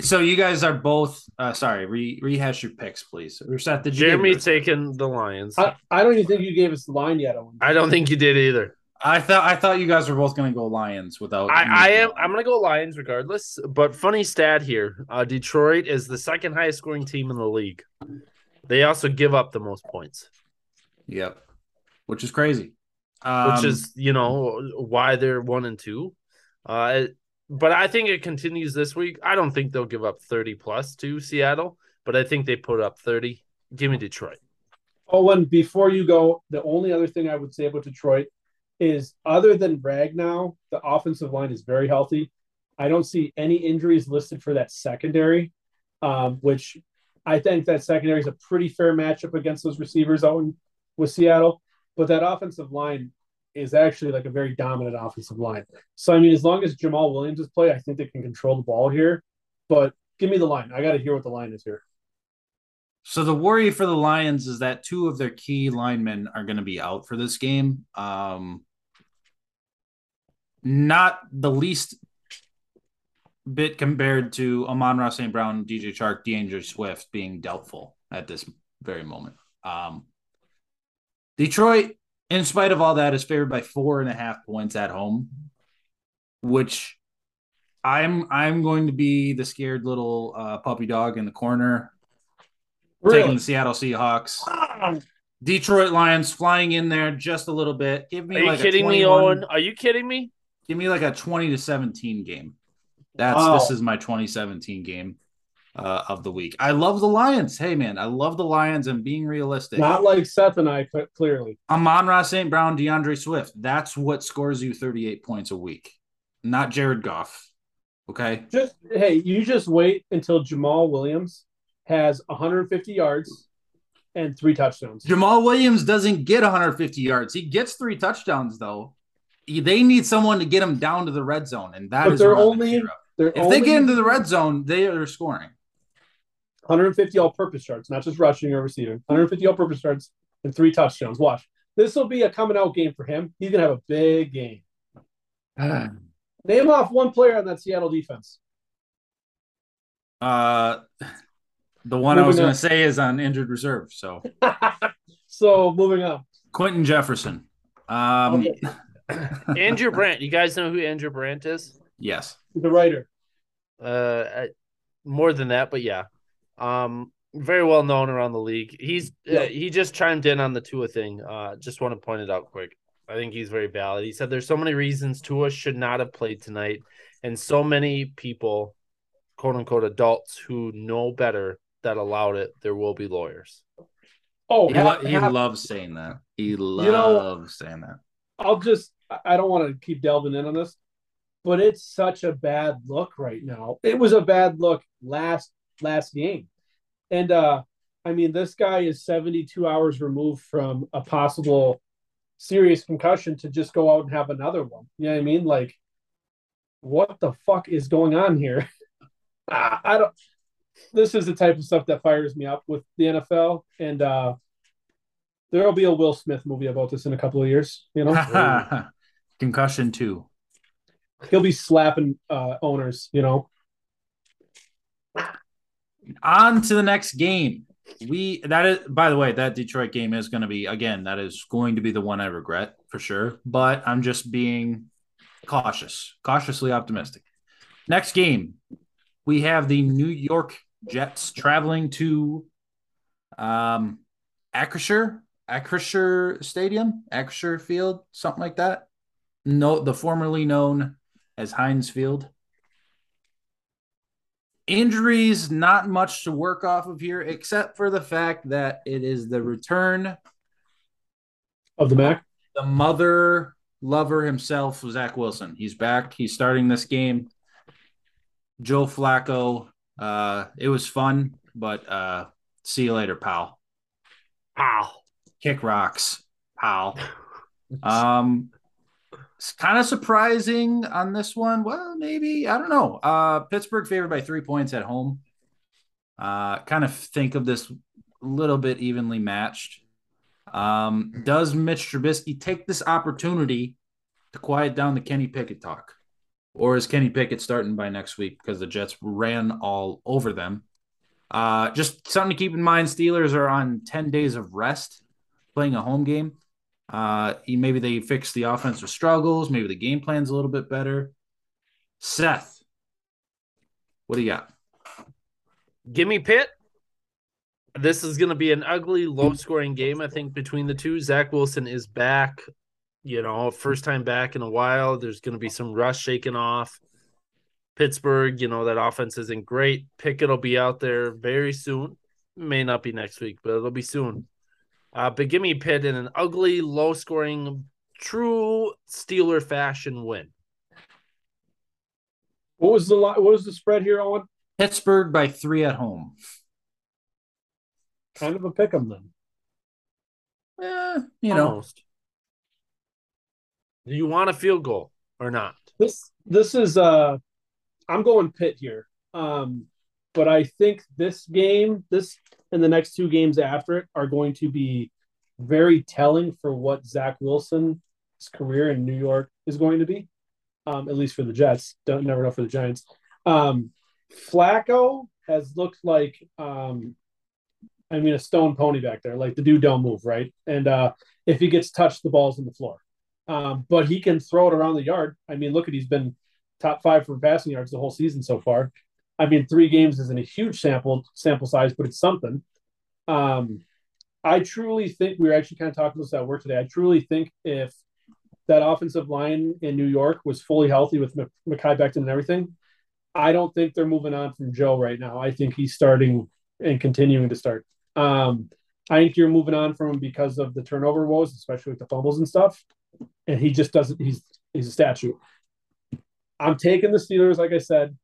so you guys are both uh, sorry. Re- rehash your picks, please. Reset. Did you Jeremy taking the Lions. I, I don't even think you gave us the line yet. Owen. I don't think you did either. I thought I thought you guys were both going to go Lions without. I, I am. I'm gonna go Lions regardless. But funny stat here: uh, Detroit is the second highest scoring team in the league. They also give up the most points, Yep, which is crazy. Um, which is you know why they're one and two. Uh, but I think it continues this week. I don't think they'll give up 30 plus to Seattle, but I think they put up 30. Give me Detroit. Owen, before you go, the only other thing I would say about Detroit is other than Ragnow, the offensive line is very healthy. I don't see any injuries listed for that secondary, um, which I think that secondary is a pretty fair matchup against those receivers out in, with Seattle. But that offensive line is actually like a very dominant offensive line. So I mean, as long as Jamaal Williams is play, I think they can control the ball here. But give me the line. I got to hear what the line is here. So the worry for the Lions is that two of their key linemen are going to be out for this game. Um, not the least bit compared to Amon Ross St. Brown, DJ Chark, D'Andre Swift being doubtful at this very moment. Um, Detroit, in spite of all that, is favored by four and a half points at home, which I'm I'm going to be the scared little uh, puppy dog in the corner taking the Seattle Seahawks. Detroit Lions flying in there just a little bit. Give me Are you like kidding me, Owen? Are you kidding me? Give me like a 20 to 17 game. That's Wow. this is my 2017 game uh, of the week. I love the Lions. Hey man, I love the Lions and being realistic. Not like Seth and I, cl- clearly. Amon Ross St. Brown, D'Andre Swift. That's what scores you 38 points a week. Not Jared Goff. Okay. Just hey, you just wait until Jamaal Williams has 150 yards and three touchdowns. Jamaal Williams doesn't get 150 yards. He gets three touchdowns though. He- They need someone to get them down to the red zone, and that But is they're only- They're If only they get into the red zone, they are scoring. 150 all-purpose yards, not just rushing or receiving. 150 all-purpose yards and three touchdowns. Watch. This will be a coming out game for him. He's gonna have a big game. Name off one player on that Seattle defense. Uh, the one I was Moving going to say is on injured reserve. So so moving on. Quinton Jefferson. Um, Okay. Andrew Brandt. You guys know who Andrew Brandt is? yes. The writer. Uh, more than that, but yeah. Um, very well known around the league. He's uh, he just chimed in on the Tua thing. Uh, just want to point it out quick. I think he's very valid. He said there's so many reasons Tua should not have played tonight, and so many people, quote unquote, adults who know better that allowed it. There will be lawyers. Oh, He, half- lo- he half- loves saying that. He know- loves saying that. I'll just I don't want to keep delving in on this, but it's such a bad look right now. It was a bad look last last game. And uh I mean this guy is 72 hours removed from a possible serious concussion to just go out and have another one. You know what I mean? Like what the fuck is going on here? I, I don't this is the type of stuff that fires me up with the NFL and uh there'll be a Will Smith movie about this in a couple of years, you know? Concussion two. he'll be slapping uh, owners, you know. On to the next game. We that is by the way, that Detroit game is going to be again, that is going to be the one I regret for sure. But I'm just being cautious, cautiously optimistic. Next game, we have the New York Jets traveling to um Acrisure, Acrisure Stadium, Acrisure Field, something like that. No, the formerly known as Heinz Field. Injuries, not much to work off of here, except for the fact that it is the return. Of the Mac, The mother lover himself, Zach Wilson. He's back. He's starting this game. Joe Flacco. Uh, it was fun, but uh, see you later, pal. Ow. Kick rocks, pal. Um, it's kind of surprising on this one. Well, maybe I don't know. Uh, Pittsburgh favored by three points at home. Uh, kind of think of this a little bit evenly matched. Um, does Mitch Trubisky take this opportunity to quiet down the Kenny Pickett talk? Or is Kenny Pickett starting by next week because the Jets ran all over them? Uh, just something to keep in mind Steelers are on 10 days of rest playing a home game. Uh, maybe they fix the offensive struggles. Maybe the game plan's a little bit better. Seth, what do you got? Give me Pitt. This is going to be an ugly, low scoring game, I think, between the two. Zach Wilson is back, you know, first time back in a while. There's going to be some rust shaking off. Pittsburgh, you know, that offense isn't great. Pickett will be out there very soon. May not be next week, but it'll be soon. Uh, but give me Pitt in an ugly, low scoring, true Steeler fashion win. What was the what was the spread here, Owen? Pittsburgh by three at home. Kind of a pick 'em then. Eh, you know. Almost. Do you want a field goal or not? This this is uh I'm going Pitt here. Um but I think this game, this and the next two games after it are going to be very telling for what Zach Wilson's career in New York is going to be. Um, at least for the Jets. Don't never know for the Giants. Um, Flacco has looked like um, I mean a stone pony back there. Like the dude don't move, right? And uh, if he gets touched, the ball's in the floor. Um, but he can throw it around the yard. I mean, look at he's been top five for passing yards the whole season so far. I mean, three games isn't a huge sample sample size, but it's something. Um, I truly think we were actually kind of talking about this at work today. I truly think if that offensive line in New York was fully healthy with Mekhi Becton and everything, I don't think they're moving on from Joe right now. I think he's starting and continuing to start. Um, I think you're moving on from him because of the turnover woes, especially with the fumbles and stuff. And he just doesn't. He's he's a statue. I'm taking the Steelers, like I said,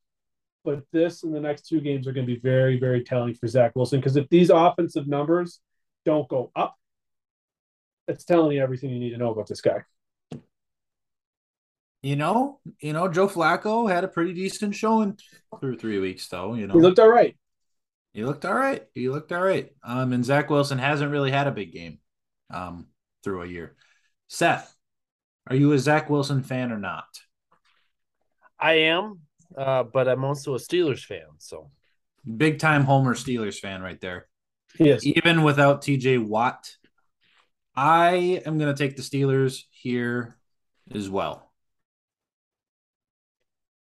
but this and the next two games are going to be very, very telling for Zach Wilson because if these offensive numbers don't go up, it's telling you everything you need to know about this guy. You know, you know, Joe Flacco had a pretty decent showing through three weeks, though. You know, he looked all right. He looked all right. He looked all right. Um, and Zach Wilson hasn't really had a big game, um, through a year. Seth, are you a Zach Wilson fan or not? I am, uh, but I'm also a Steelers fan. So big time Homer Steelers fan right there. Yes. Even without TJ Watt, I am going to take the Steelers here as well.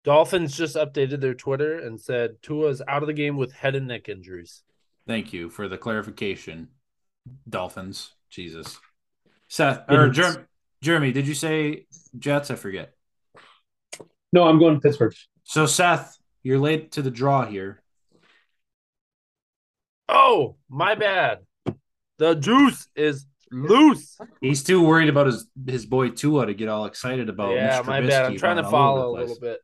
Dolphins just updated their Twitter and said Tua's out of the game with head and neck injuries. Thank you for the clarification, Dolphins. Jesus. Seth or Jer- Jeremy, did you say Jets? I forget. No, I'm going to Pittsburgh. So Seth, you're late to the draw here. Oh, my bad. The juice is loose. He's too worried about his his boy Tua to get all excited about. Yeah, my bad. I'm trying to follow a little bit.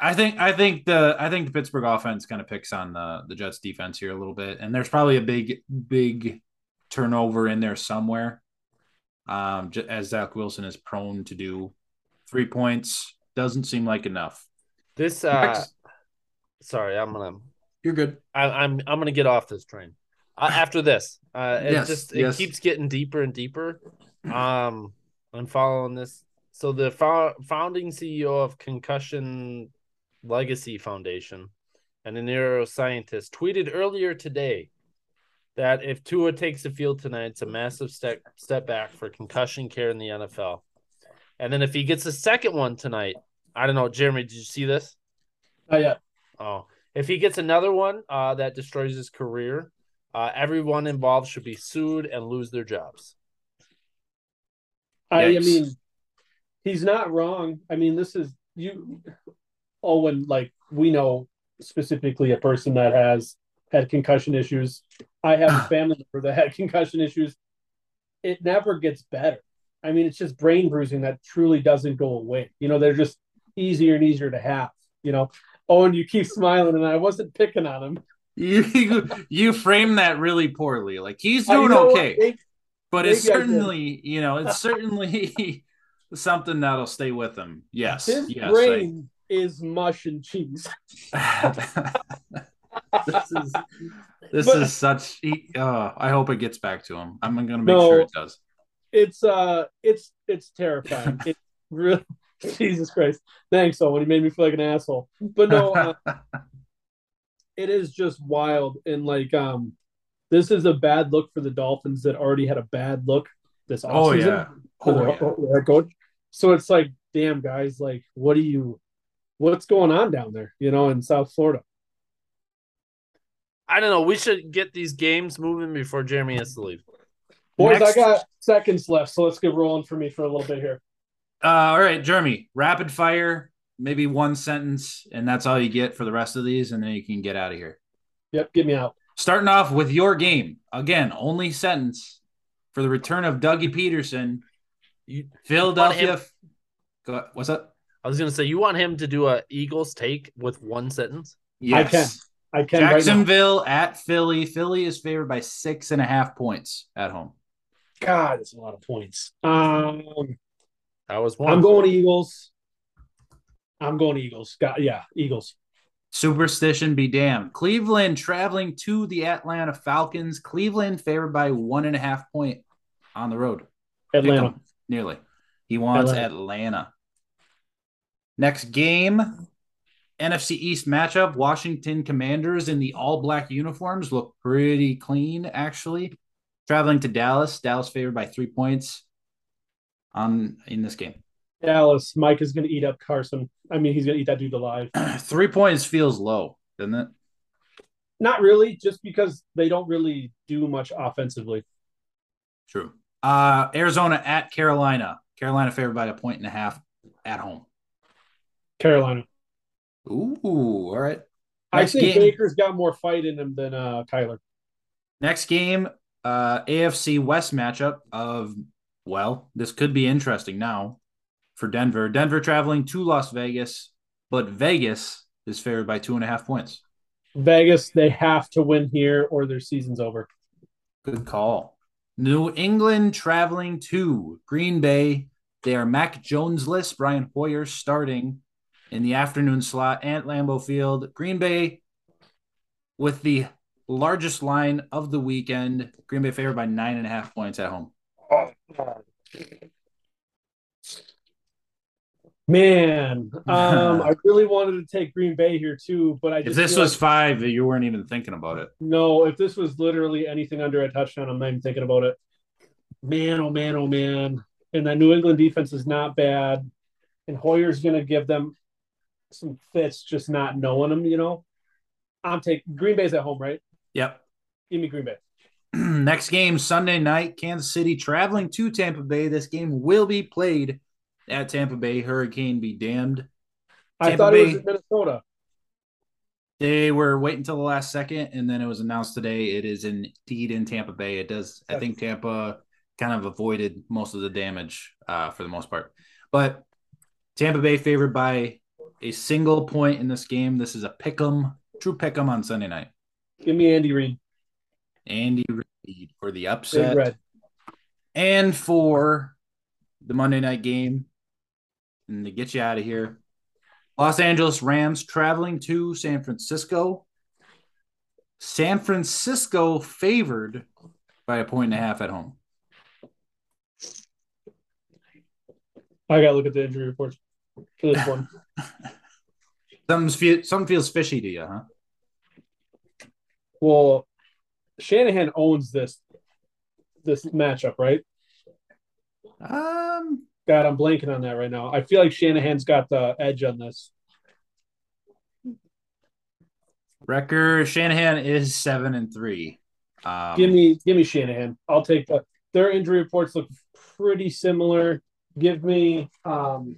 I think I think the I think the Pittsburgh offense kind of picks on the the Jets defense here a little bit, and there's probably a big big turnover in there somewhere. Um, as Zach Wilson is prone to do, three points doesn't seem like enough. This uh, Next. sorry, I'm gonna. You're good. I, I'm I'm gonna get off this train. Uh, after this, uh, it yes, just it yes. keeps getting deeper and deeper. Um, I'm following this. So the fo- founding CEO of Concussion Legacy Foundation and a neuroscientist tweeted earlier today that if Tua takes the field tonight, it's a massive step step back for concussion care in the NFL. And then if he gets a second one tonight, I don't know, Jeremy, did you see this? Not yet. Oh, if he gets another one uh, that destroys his career, uh, everyone involved should be sued and lose their jobs. I, I mean, he's not wrong. I mean, this is you, Owen. Like we know specifically a person that has had concussion issues. I have a family member that had concussion issues. It never gets better. I mean, it's just brain bruising that truly doesn't go away. You know, they're just easier and easier to have. You know, Owen, you keep smiling, and I wasn't picking on him. You you frame that really poorly. Like he's doing okay, but it's certainly you know it's certainly something that'll stay with him. Yes, his yes, brain I... is mush and cheese. this is this but, is such. Uh, I hope it gets back to him. I'm gonna make no, sure it does. It's uh, it's it's terrifying. it's really Jesus Christ. Thanks, Owen. You made me feel like an asshole. But no, uh, it is just wild. And like, um, this is a bad look for the Dolphins that already had a bad look this offseason. Oh, yeah. Oh, their- yeah. their coach. So it's like, damn, guys, like, what do you, what's going on down there, you know, in South Florida? I don't know. We should get these games moving before Jeremy has to leave. Boys, Next- I got seconds left, so let's get rolling for me for a little bit here. Uh, all right, Jeremy, rapid fire, maybe one sentence, and that's all you get for the rest of these, and then you can get out of here. Yep, get me out. Starting off with your game. Again, only sentence for the return of Dougie Pederson. You, Philadelphia. Go, what's up? I was gonna say you want him to do a Eagles take with one sentence. Yes. can. I can right now. Jacksonville at Philly. Philly is favored by six and a half points at home. God, it's a lot of points. Um, That was one. I'm going Eagles. I'm going Eagles. Got yeah, Eagles. Superstition be damned. Cleveland traveling to the Atlanta Falcons. Cleveland favored by one and a half point on the road. Atlanta. Nearly. He wants Atlanta. Atlanta. Next game, NFC East matchup. Washington Commanders in the all black uniforms look pretty clean, actually. Traveling to Dallas. Dallas favored by three points on in this game. Dallas. Mike is going to eat up Carson. I mean, he's going to eat that dude alive. three points feels low, doesn't it? Not really, just because they don't really do much offensively. True. Uh, Arizona at Carolina. Carolina favored by a point and a half at home. Carolina. Ooh, all right. I think game. Baker's got more fight in him than uh, Kyler. Next game, uh, AFC West matchup of well, this could be interesting now for Denver. Denver traveling to Las Vegas, but Vegas is favored by two and a half points. Vegas, they have to win here or their season's over. Good call. New England traveling to Green Bay. They are Mac Jonesless, Brian Hoyer starting in the afternoon slot at Lambeau Field. Green Bay with the largest line of the weekend. Green Bay favored by nine and a half points at home. Man, um, I really wanted to take Green Bay here too, but I just If this was like- five, you weren't even thinking about it. no, if this was literally anything under a touchdown, I'm not even thinking about it. Man, oh man, oh man. And that New England defense is not bad. And Hoyer's gonna give them some fits just not knowing them, you know. I'm taking Green Bay's at home, right? Yep. Give me Green Bay. Next game, Sunday night, Kansas City traveling to Tampa Bay. This game will be played at Tampa Bay. Hurricane be damned. I Tampa thought it was in Minnesota. They were waiting until the last second, and then it was announced today it is indeed in Tampa Bay. It does. I think Tampa kind of avoided most of the damage uh, for the most part, but Tampa Bay favored by a single point in this game. This is a pick'em, true pick'em on Sunday night. Give me Andy Reid. Andy Reid for the upset and for the Monday night game, and to get you out of here. Los Angeles Rams traveling to San Francisco. San Francisco favored by a point and a half at home. I gotta look at the injury reports for this one. Something's fe- something feels fishy to you, huh? well, Shanahan owns this this matchup, right? Um, God, I'm blanking on that right now. I feel like Shanahan's got the edge on this. Wrecker Shanahan is seven and three. Um, Give me, give me Shanahan. I'll take the. Their injury reports look pretty similar. Give me, um,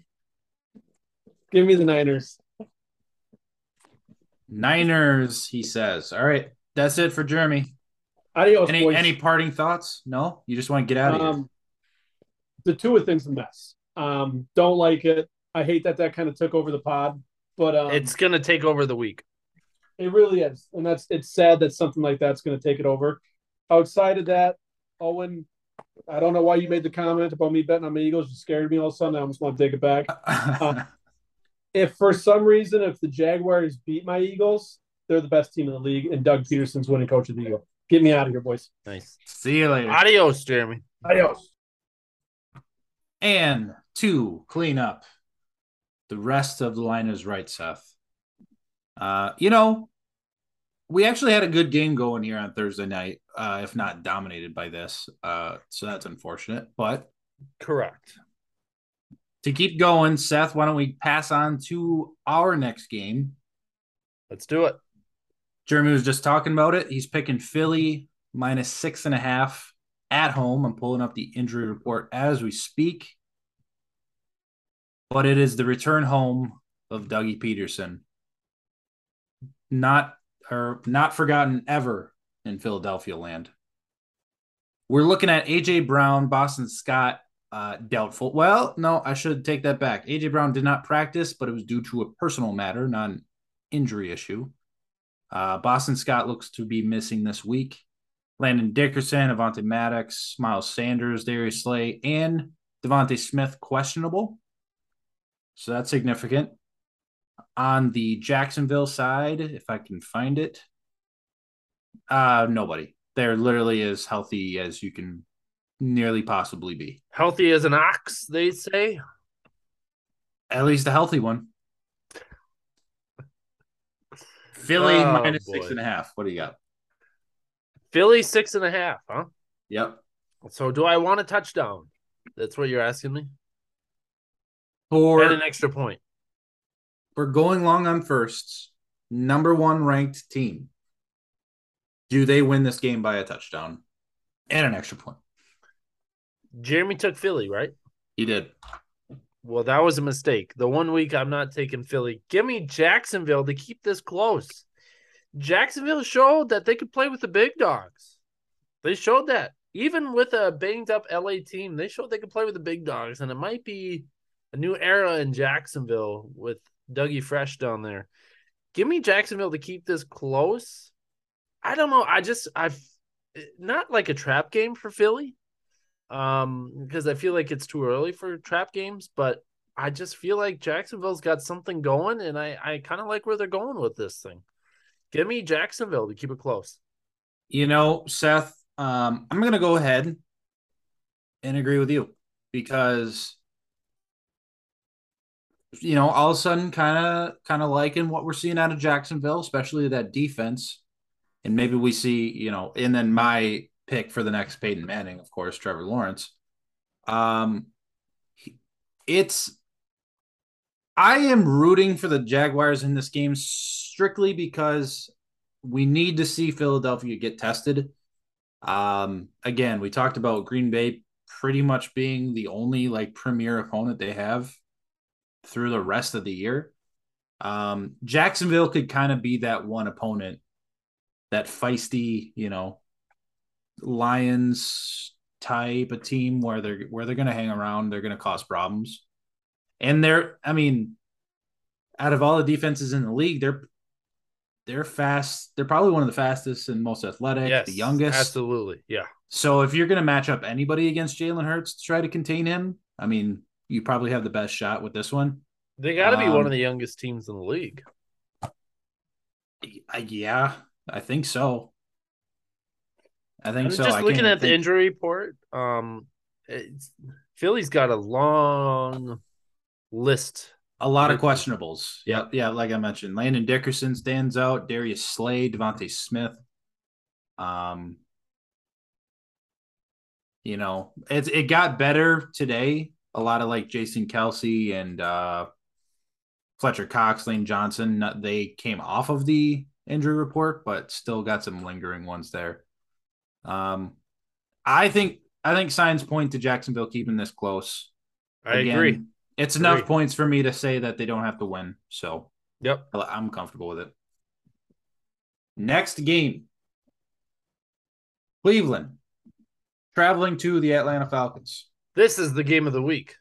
give me the Niners. Niners. He says. All right, that's it for Jeremy. Adios, Any boys. any parting thoughts? No, you just want to get out of here. Um, the Tua thing's a mess. Um, don't like it. I hate that that kind of took over the pod, but um, It's gonna take over the week. It really is, and that's it's sad that something like that's going to take it over. Outside of that, Owen, I don't know why you made the comment about me betting on the Eagles. You scared me all of a sudden. I almost want to take it back. uh, If for some reason, if the Jaguars beat my Eagles, they're the best team in the league, and Doug Pederson's winning coach of the year. Get me out of here, boys. Nice. See you later. Adios, Jeremy. Adios. And to clean up The rest of the line is right, Seth. Uh, you know, we actually had a good game going here on Thursday night, uh, if not dominated by this. Uh, so that's unfortunate. But Correct. to keep going, Seth, why don't we pass on to our next game? Let's do it. Jeremy was just talking about it. He's picking Philly minus six and a half at home. I'm pulling up the injury report as we speak. But it is the return home of Dougie Pederson. Not or not forgotten ever in Philadelphia land. We're looking at AJ Brown, Boston Scott, uh, doubtful. Well, no, I should take that back. AJ Brown did not practice, but it was due to a personal matter, not an injury issue. Uh, Boston Scott looks to be missing this week. Landon Dickerson, Avonte Maddox, Miles Sanders, Darius Slay, and DeVonta Smith questionable. So that's significant. On the Jacksonville side, if I can find it, uh, nobody. They're literally as healthy as you can nearly possibly be. Healthy as an ox, they say. At least a healthy one. Philly Oh, minus six boy. and a half. What do you got? Philly six and a half, huh? Yep. So do I want a touchdown? That's what you're asking me? For and an extra point. for going long on firsts, number one ranked team. Do they win this game by a touchdown and an extra point? Jeremy took Philly, right? He did. Well, that was a mistake. The one week I'm not taking Philly. Give me Jacksonville to keep this close. Jacksonville showed that they could play with the big dogs. They showed that. Even with a banged up LA team, they showed they could play with the big dogs. And it might be a new era in Jacksonville with Dougie Fresh down there. Give me Jacksonville to keep this close. I don't know. I just I've not like a trap game for Philly um because I feel like it's too early for trap games, but I just feel like Jacksonville's got something going and I I kind of like where they're going with this thing. Give me Jacksonville to keep it close. You know, Seth, um, I'm going to go ahead and agree with you because, you know, all of a sudden, kind of, kind of liking what we're seeing out of Jacksonville, especially that defense, and maybe we see, you know, and then my pick for the next Peyton Manning, of course, Trevor Lawrence. Um, it's I am rooting for the Jaguars in this game strictly because we need to see Philadelphia get tested. Um, again, we talked about Green Bay pretty much being the only like premier opponent they have through the rest of the year. Um, Jacksonville could kind of be that one opponent, that feisty, you know, Lions type of team where they're where they're going to hang around, they're going to cause problems. And they're, I mean, out of all the defenses in the league, they're they're fast. They're probably one of the fastest and most athletic, Yes, the youngest. Absolutely, yeah. So if you're going to match up anybody against Jalen Hurts to try to contain him, I mean, you probably have the best shot with this one. They got to be one Um, of the youngest teams in the league. I, yeah, I think so. I think I'm so. just I looking at the injury report. Um, it's, Philly's got a long list. A lot of questionables. Yeah, yeah, like I mentioned, Landon Dickerson stands out. Darius Slay, DeVonta Smith. Um, you know, it it got better today. A lot of like Jason Kelce and uh, Fletcher Cox, Lane Johnson, they came off of the injury report, but still got some lingering ones there. Um, I think I think signs point to Jacksonville keeping this close. I Again, agree. It's enough Agree. points for me to say that they don't have to win. So Yep. I'm comfortable with it. Next game Cleveland traveling to the Atlanta Falcons. This is the game of the week.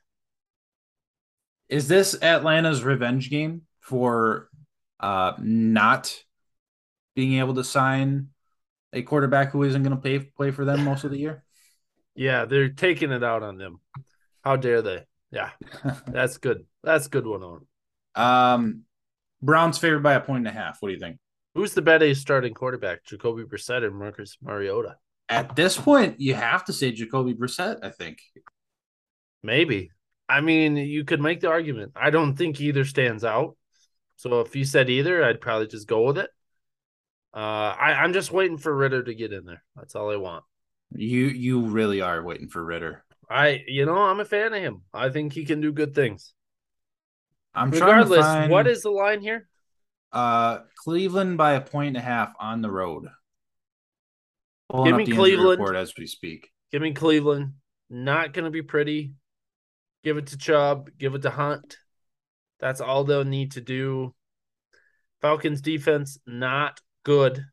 Is this Atlanta's revenge game for uh, not being able to sign a quarterback who isn't going to play play for them most of the year? Yeah, they're taking it out on them. How dare they? Yeah, that's good. That's good one on. um, Browns favored by a point and a half. What do you think? Who's the better starting quarterback, Jacoby Brissett or Marcus Mariota? At this point, you have to say Jacoby Brissett. I think. Maybe. I mean, you could make the argument. I don't think either stands out. So if you said either, I'd probably just go with it. Uh, I, I'm just waiting for Ridder to get in there. That's all I want. You you really are waiting for Ridder. I, you know, I'm a fan of him. I think he can do good things. I'm trying to Regardless, find what is the line here? uh Cleveland by a point and a half on the road. Pulling Give me Cleveland. as we speak. Give me Cleveland. Not going to be pretty. Give it to Chubb. Give it to Hunt. That's all they'll need to do. Falcons defense, not good.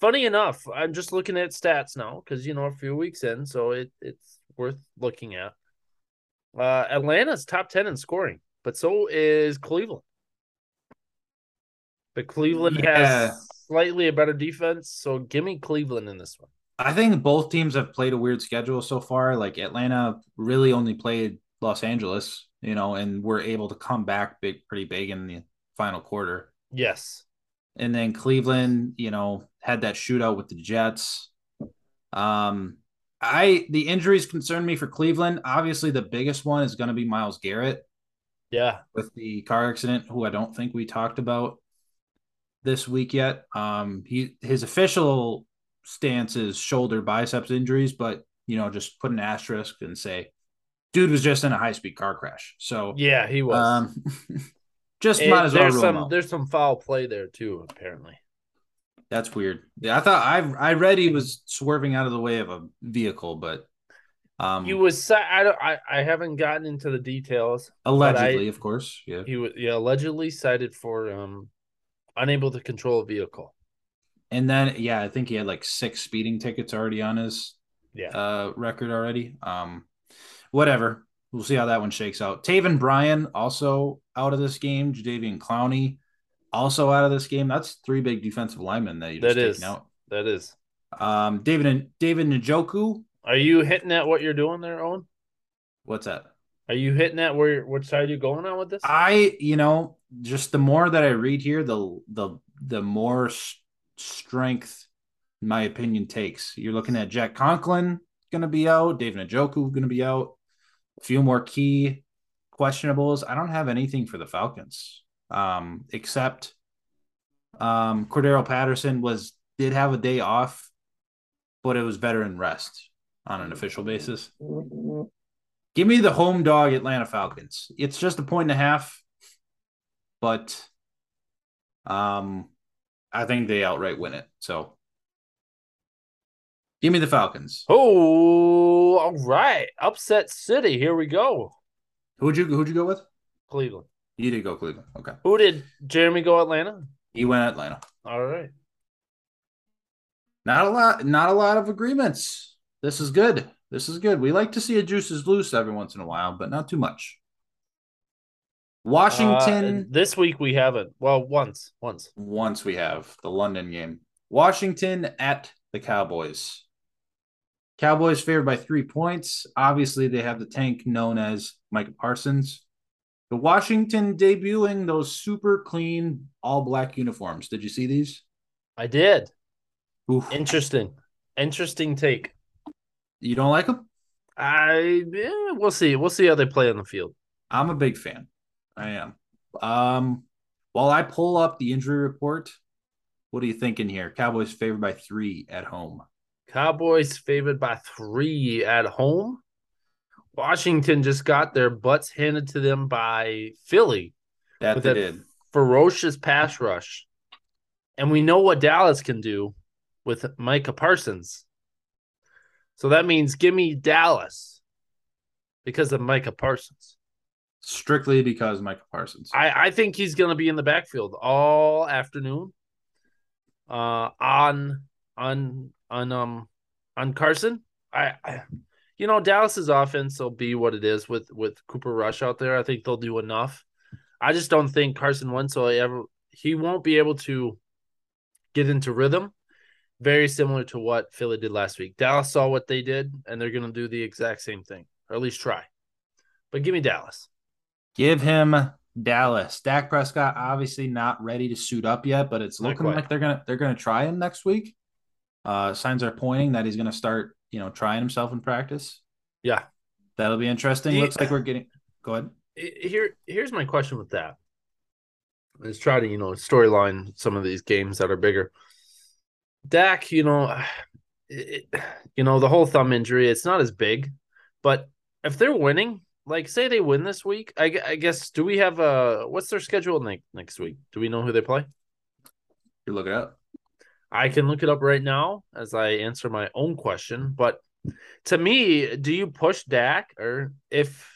Funny enough, I'm just looking at stats now because, you know, a few weeks in, so it, it's worth looking at. Uh, Atlanta's top 10 in scoring, but so is Cleveland. But Cleveland Yeah. has slightly a better defense, so give me Cleveland in this one. I think both teams have played a weird schedule so far. Like Atlanta really only played Los Angeles, you know, and were able to come back big, pretty big in the final quarter. Yes. And then Cleveland, you know, had that shootout with the Jets. Um, I the injuries concern me for Cleveland. Obviously, the biggest one is going to be Myles Garrett Yeah. with the car accident, who I don't think we talked about this week yet. Um, he his official stance is shoulder biceps injuries, but you know, just put an asterisk and say, dude was just in a high speed car crash. So Yeah, he was. um, just It- might as well there's some out. there's some foul play there too, apparently. That's weird. Yeah, I thought I I read he was swerving out of the way of a vehicle, but um, He was I don't I, I haven't gotten into the details. allegedly, I- of course. Yeah. He was yeah, allegedly cited for um unable to control a vehicle. And then yeah, I think he had like six speeding tickets already on his Yeah. uh record already. Um whatever. We'll see how that one shakes out. Taven Bryan also out of this game. Jadeveon Clowney also out of this game. That's three big defensive linemen that you just That is. out. That is. Um David and David Njoku. Are you hitting at what you're doing there, Owen? What's that? Are you hitting at where which side you going on with this? I, you know, just the more that I read here, the the the more s- strength my opinion takes. You're looking at Jack Conklin going to be out, David Njoku going to be out, a few more key questionables. I don't have anything for the Falcons, um, except um, Cordarrelle Patterson was did have a day off, but it was veteran rest on an official basis. Give me the home dog Atlanta Falcons. It's just a point and a half, but um I think they outright win it. So give me the Falcons. Oh, all right. Upset City. Here we go. Who'd you who'd you go with? Cleveland. You did go Cleveland. Okay. Who did Jeremy go Atlanta? He went Atlanta. All right. Not a lot, not a lot of agreements. This is good. This is good. We like to see a juices loose every once in a while, but not too much. Washington. Uh, this week we haven't. Well, once. Once. once we have the London game. Washington at the Cowboys. Cowboys favored by three points. Obviously, they have the tank known as Micah Parsons. The Washington debuting those super clean all black uniforms. Did you see these? I did. Oof. Interesting. Interesting take. You don't like them? I yeah, we'll see. We'll see how they play on the field. I'm a big fan. I am. Um, while I pull up the injury report, what are you thinking here? Cowboys favored by three at home. Cowboys favored by three at home. Washington just got their butts handed to them by Philly That with they did. ferocious pass rush. And we know what Dallas can do with Micah Parsons. So that means give me Dallas because of Micah Parsons. Strictly because Micah Parsons. I, I think he's going to be in the backfield all afternoon. Uh, on on on um on Carson. I, I you know Dallas's offense will be what it is with with Cooper Rush out there. I think they'll do enough. I just don't think Carson Wentz will ever. He won't be able to get into rhythm. Very similar to what Philly did last week. Dallas saw what they did, and they're going to do the exact same thing, or at least try. But give me Dallas. Give him Dallas. Dak Prescott obviously not ready to suit up yet, but it's looking like they're gonna they're gonna try him next week. Uh, signs are pointing that he's gonna start, you know, trying himself in practice. Yeah, That'll be interesting. The- Looks like we're getting Go ahead. Here, here's my question with that. Let's try to, you know, storyline some of these games that are bigger. Dak, you know, it, you know, the whole thumb injury, it's not as big, but if they're winning, like say they win this week, I, I guess do we have a what's their schedule next next week? Do we know who they play? You look it up. I can look it up right now as I answer my own question. But to me, do you push Dak or if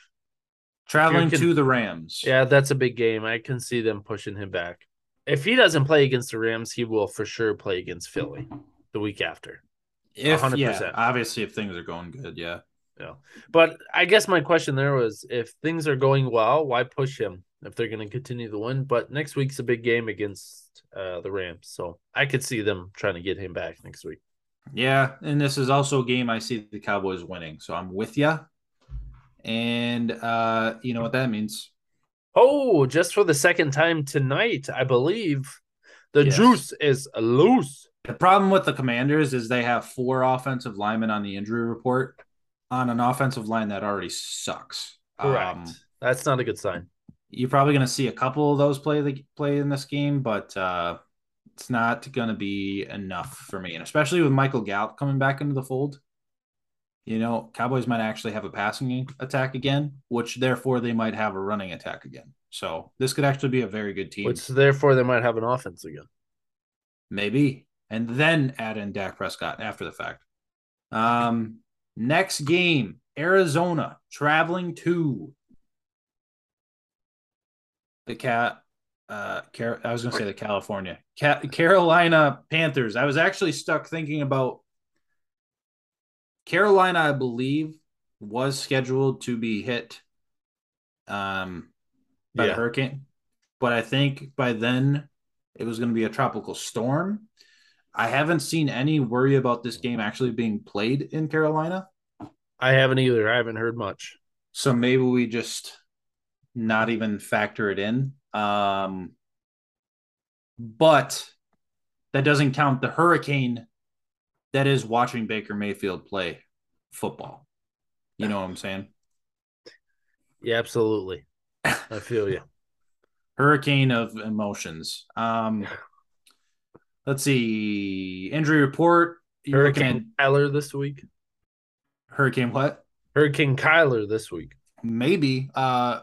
traveling can, to the Rams? Yeah, that's a big game. I can see them pushing him back. If he doesn't play against the Rams, he will for sure play against Philly the week after. If 100%. yeah, obviously if things are going good, yeah. Yeah. But I guess my question there was if things are going well, why push him if they're going to continue to win? But next week's a big game against uh, the Rams. So I could see them trying to get him back next week. Yeah. And this is also a game I see the Cowboys winning. So I'm with you. And uh, you know what that means. Oh, just for the second time tonight, I believe the yes. juice is loose. The problem with the Commanders is they have four offensive linemen on the injury report on an offensive line that already sucks. Correct. Um, That's not a good sign. You're probably going to see a couple of those play the play in this game, but uh, it's not going to be enough for me, and especially with Michael Gallup coming back into the fold. You know, Cowboys might actually have a passing attack again, which therefore they might have a running attack again. So this could actually be a very good team. Which therefore they might have an offense again. Maybe. And then add in Dak Prescott after the fact. Um, next game, Arizona traveling to the cat. Uh, Car- I was going to say the California Carolina Panthers. I was actually stuck thinking about Carolina. I believe was scheduled to be hit um by yeah. the hurricane, but I think by then it was going to be a tropical storm. I haven't seen any worry about this game actually being played in Carolina. I haven't either. I haven't heard much. So maybe we just not even factor it in. Um, but that doesn't count the hurricane that is watching Baker Mayfield play football. You know what I'm saying? Yeah, absolutely. I feel you. Hurricane of emotions. Um, let's see. Injury report. Hurricane Kyler this week. Hurricane what? Hurricane Kyler this week. Maybe. Uh,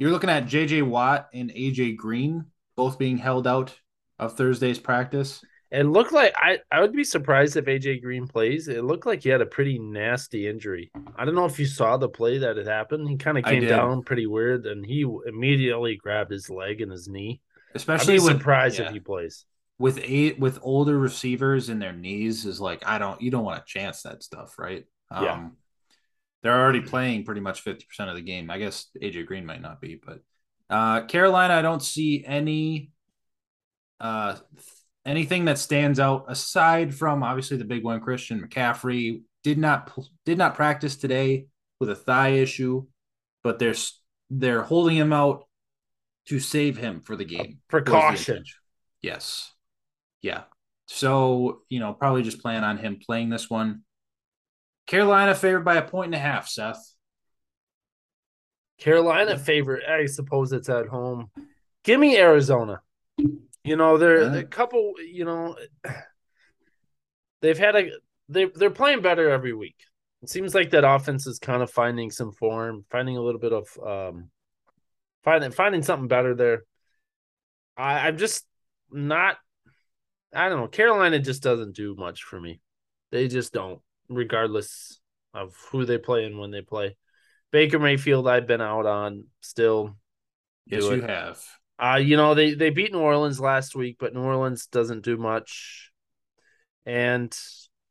you're looking at JJ Watt and AJ Green both being held out of Thursday's practice. It looked like I, I would be surprised if AJ Green plays. It looked like he had a pretty nasty injury. I don't know if you saw the play that had happened. He kind of came down pretty weird and he immediately grabbed his leg and his knee. Especially with, surprised yeah. if he plays. With eight with older receivers in their knees is like I don't you don't want to chance that stuff, right? Um, yeah. They're already playing pretty much 50% of the game. I guess AJ Green might not be, but uh, Carolina, I don't see any uh, anything that stands out aside from obviously the big one. Christian McCaffrey did not did not practice today with a thigh issue, but they're they're holding him out to save him for the game. Precaution. The yes. Yeah. So, you know, probably just plan on him playing this one. Carolina favored by a point and a half, Seth. Carolina favorite. I suppose it's at home. Give me Arizona. You know, they're yeah. a couple, you know, they've had a they they're playing better every week. It seems like that offense is kind of finding some form, finding a little bit of um finding finding something better there. I, I'm just not I don't know. Carolina just doesn't do much for me. They just don't regardless of who they play and when they play. Baker Mayfield, I've been out on still. Yes, you have. Uh, you know, they, they beat New Orleans last week, but New Orleans doesn't do much. And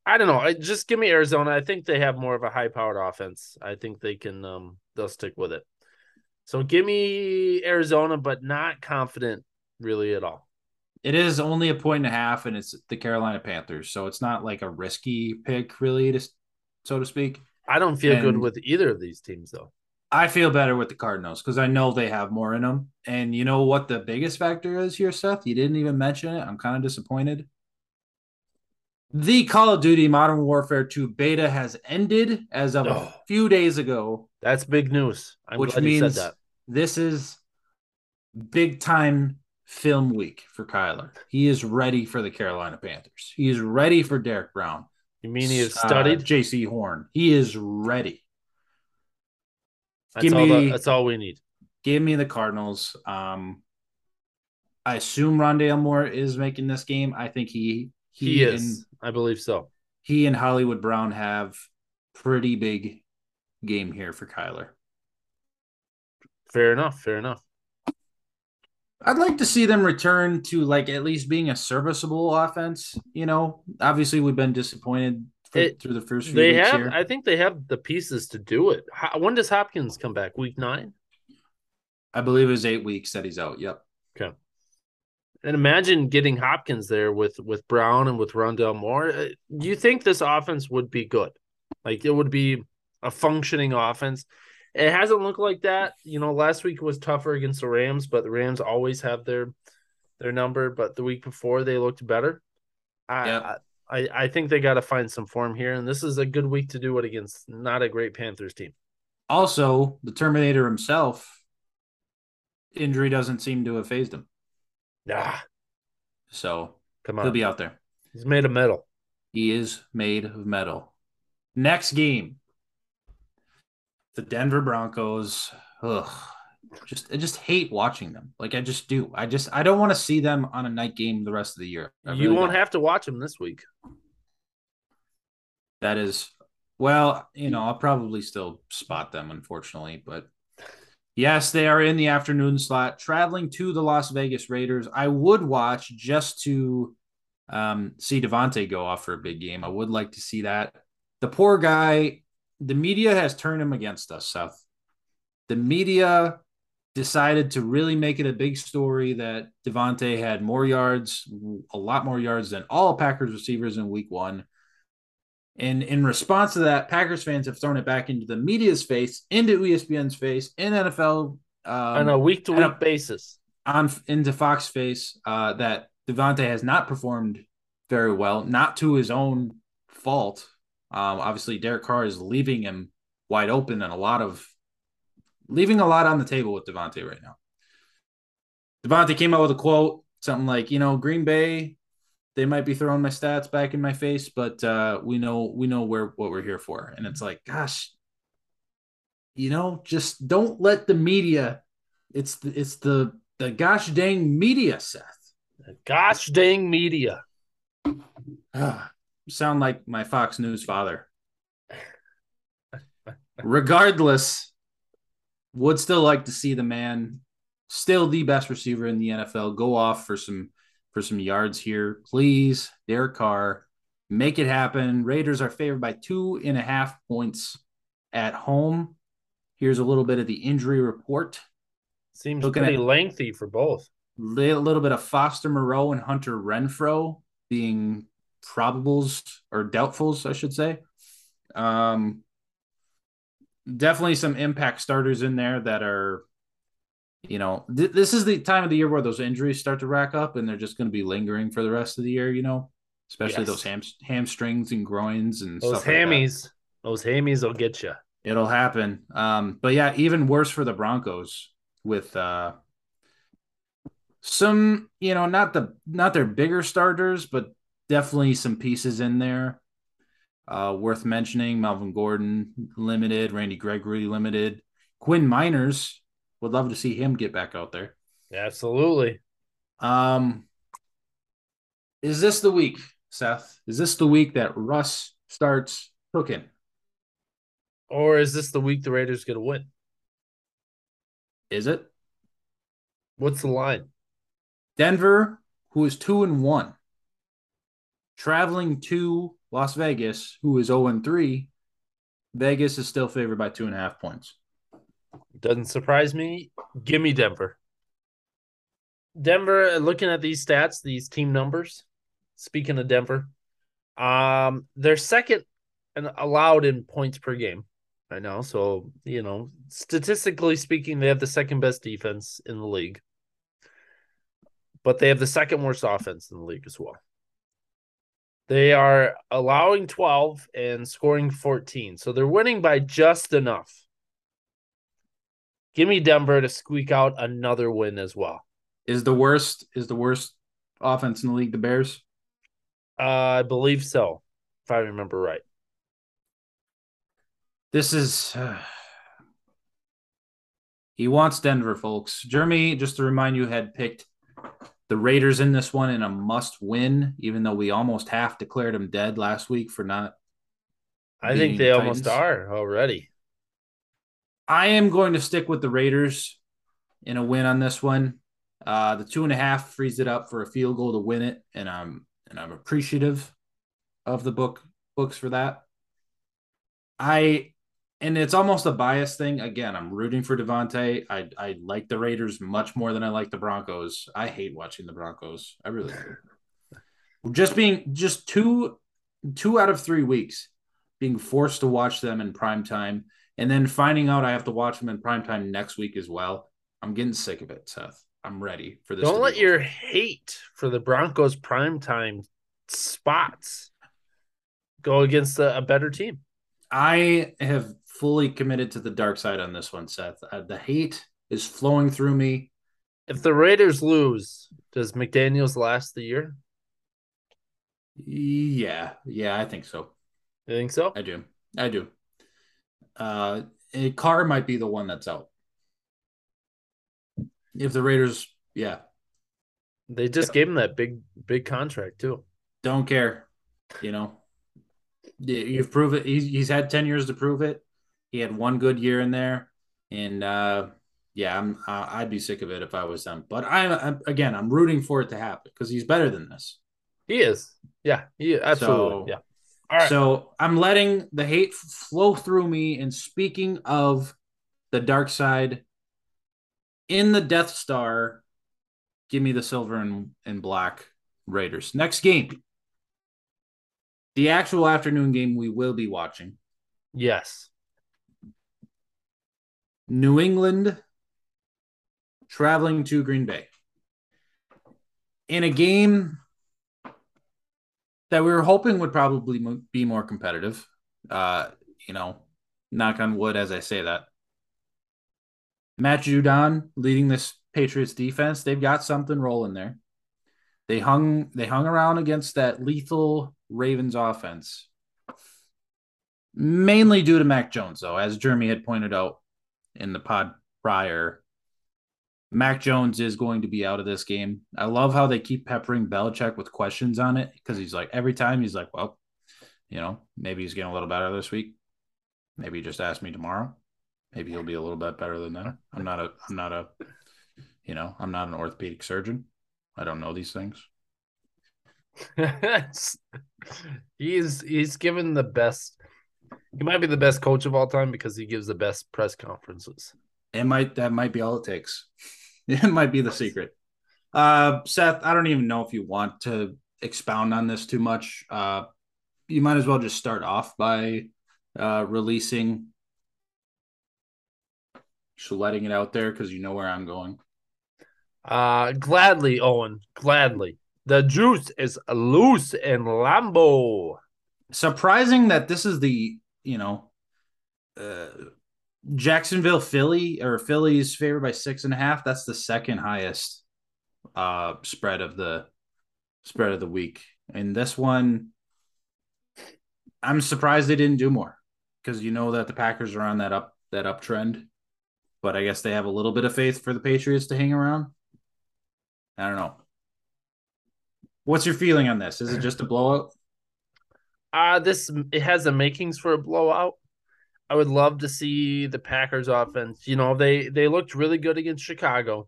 I don't know. I, Just give me Arizona. I think they have more of a high powered offense. I think they can um they'll stick with it. So give me Arizona, but not confident really at all. It is only a point and a half, and it's the Carolina Panthers, so it's not like a risky pick, really, to, so to speak. I don't feel and good with either of these teams, though. I feel better with the Cardinals because I know they have more in them. And you know what the biggest factor is here, Seth? You didn't even mention it. I'm kind of disappointed. The Call of Duty Modern Warfare 2 beta has ended as of Oh. a few days ago, That's big news. I'm which glad you means said that. this is big time film week for Kyler. He is ready for the Carolina Panthers. He is ready for Derrick Brown. You mean he has Uh, studied? Jaycee Horn. He is ready. that's, give all the- me- that's all we need. Give me the Cardinals. Um, I assume Rondale Moore is making this game. I think he He, and is. I believe so. he and Hollywood Brown have pretty big game here for Kyler. Fair enough. Fair enough. I'd like to see them return to like at least being a serviceable offense. You know, obviously we've been disappointed for, It- through the first few They weeks have. here. I think they have the pieces to do it. How, when does Hopkins come back? Week nine. I believe it was eight weeks that he's out. Yep. Okay. And imagine getting Hopkins there with with Brown and with Rondale Moore. Uh, You think this offense would be good? Like it would be a functioning offense. It hasn't looked like that. You know, last week was tougher against the Rams, but the Rams always have their their number. But the week before they looked better. I Yep. I, I think they got to find some form here, and this is a good week to do it against not a great Panthers team. Also, the Terminator himself, injury doesn't seem to have phased him. Ah, So come on, he'll be out there. he's made of metal. He is made of metal. Next game, the Denver Broncos. Ugh, just I just hate watching them. Like I just do. I just I don't want to see them on a night game the rest of the year. I you won't don't. have to watch them this week. That is, well, you know, I'll probably still spot them, unfortunately. But yes, they are in the afternoon slot, traveling to the Las Vegas Raiders. I would watch just to um, see Davante go off for a big game. I would like to see that. The poor guy, the media has turned him against us, Seth. The media decided to really make it a big story that Davante had more yards, a lot more yards than all Packers receivers in week one. And in response to that, Packers fans have thrown it back into the media's face, into ESPN's face, in NFL um, on a week to week basis. on into Fox face uh, that Davante has not performed very well, not to his own fault. Um, obviously, Derek Carr is leaving him wide open and a lot of leaving a lot on the table with Davante right now. Davante came out with a quote, something like, you know, Green Bay, they might be throwing my stats back in my face, but uh, we know we know where what we're here for. And it's like, gosh, you know, just don't let the media. It's the it's the the gosh dang media, Seth. The gosh dang media. Ah, sound like my Fox News father. Regardless, would still like to see the man, still the best receiver in the NFL, go off for some for some yards here. Please, Derek Carr, make it happen. Raiders are favored by two and a half points at home. Here's a little bit of the injury report. Seems Looking pretty at- lengthy for both. A little bit of Foster Moreau and Hunter Renfrow being probables or doubtfuls, I should say. Um, definitely some impact starters in there that are, you know, th- this is the time of the year where those injuries start to rack up and they're just going to be lingering for the rest of the year, you know, especially Yes. those ham- hamstrings and groins and Those stuff like those hammies will get you. It'll happen. Um, but yeah, even worse for the Broncos with uh some, you know, not the not their bigger starters, but definitely some pieces in there. Uh worth mentioning. Melvin Gordon limited, Randy Gregory limited. Quinn Meinerz would love to see him get back out there. Absolutely. Um is this the week, Seth? Is this the week that Russ starts cooking? Or is this the week the Raiders going to win? Is it? What's the line? Denver, who is two and one, traveling to Las Vegas, who is 0 and 3. Vegas is still favored by two and a half points. Doesn't surprise me. Give me Denver. Denver, uh, looking at these stats, these team numbers, speaking of Denver, um, they're second and allowed in points per game right now. So, you know, statistically speaking, they have the second best defense in the league. But they have the second worst offense in the league as well. They are allowing 12 and scoring 14. So they're winning by just enough. Give me Denver to squeak out another win as well. Is the worst is the worst offense in the league the Bears? Uh, I believe so, if I remember right. This is uh, he wants Denver, folks. Jeremy, just to remind you, had picked the Raiders in this one in a must win, even though we almost half declared them dead last week for not. I think they the almost are already. I am going to stick with the Raiders in a win on this one. Uh, the two and a half frees it up for a field goal to win it, and I'm and I'm appreciative of the book books for that. I and it's almost a bias thing. Again, I'm rooting for Davante. I I like the Raiders much more than I like the Broncos. I hate watching the Broncos. I really do. just being just two two out of three weeks being forced to watch them in prime time and then finding out I have to watch them in prime time next week as well. I'm getting sick of it, Seth. I'm ready for this. Don't let your hate for the Broncos prime time spots go against a, a better team. I have fully committed to the dark side on this one, Seth. Uh, the hate is flowing through me. If the Raiders lose, does McDaniels last the year? Yeah, yeah, I think so. You think so? I do. I do. Uh, Carr might be the one that's out. If the Raiders, yeah, they just gave him that big, big contract too. Don't care, you know. You've proven He's he's had ten years to prove it. He had one good year in there, and uh, yeah, I'm I'd be sick of it if I was them. But I'm, I'm again, I'm rooting for it to happen because he's better than this. He is. Yeah, he absolutely. So, yeah. All right. So I'm letting the hate flow through me. And speaking of the dark side, in the Death Star, give me the silver and, and black Raiders. Next game. The actual afternoon game we will be watching. Yes. New England traveling to Green Bay. In a game that we were hoping would probably be more competitive. Uh, you know, knock on wood as I say that. Matt Judon leading this Patriots defense, they've got something rolling there. They hung they hung around against that lethal Ravens offense. Mainly due to Mac Jones, though, as Jeremy had pointed out in the pod prior. Mac Jones is going to be out of this game. I love how they keep peppering Belichick with questions on it because he's like every time he's like, well, you know, maybe he's getting a little better this week. Maybe just ask me tomorrow. Maybe he'll be a little bit better than that. I'm not a I'm not a you know, I'm not an orthopedic surgeon. I don't know these things. he's he's given the best he might be the best coach of all time because he gives the best press conferences. It might that might be all it takes. It might be the secret. Uh, Seth, I don't even know if you want to expound on this too much. Uh, you might as well just start off by uh, releasing, just letting it out there because you know where I'm going. Uh, gladly, Owen, gladly. The juice is loose in Lambeau. Surprising that this is the you know, uh, Jacksonville, Philly, or Philly's favored by six and a half. That's the second highest uh, spread of the spread of the week. And this one, I'm surprised they didn't do more because you know that the Packers are on that up that uptrend. But I guess they have a little bit of faith for the Patriots to hang around. I don't know. What's your feeling on this? Is it just a blowout? Uh this it has the makings for a blowout. I would love to see the Packers offense. You know, they they looked really good against Chicago.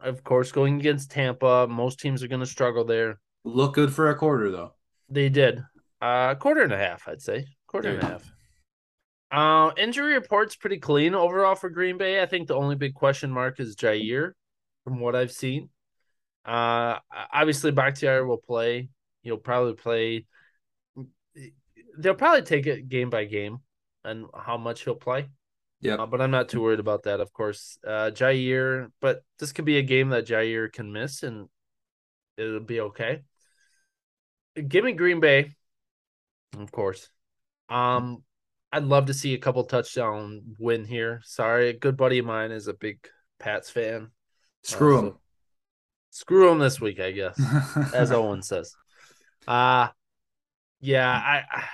Of course, going against Tampa, most teams are going to struggle there. Look good for a quarter though. They did. Uh quarter and a half, I'd say. Quarter and a half. Uh, injury report's pretty clean overall for Green Bay. I think the only big question mark is Jaire, from what I've seen. Uh, obviously Bakhtiari will play. He'll probably play they'll probably take it game by game and how much he'll play. Yeah, uh, but I'm not too worried about that. Of course, uh, Jaire, but this could be a game that Jaire can miss, and it'll be okay. give me Green Bay, of course. Um, I'd love to see a couple touchdown win here. Sorry, a good buddy of mine is a big Pats fan. Screw Uh, him. so- Screw him this week, I guess, as Owen says. Uh yeah, I, I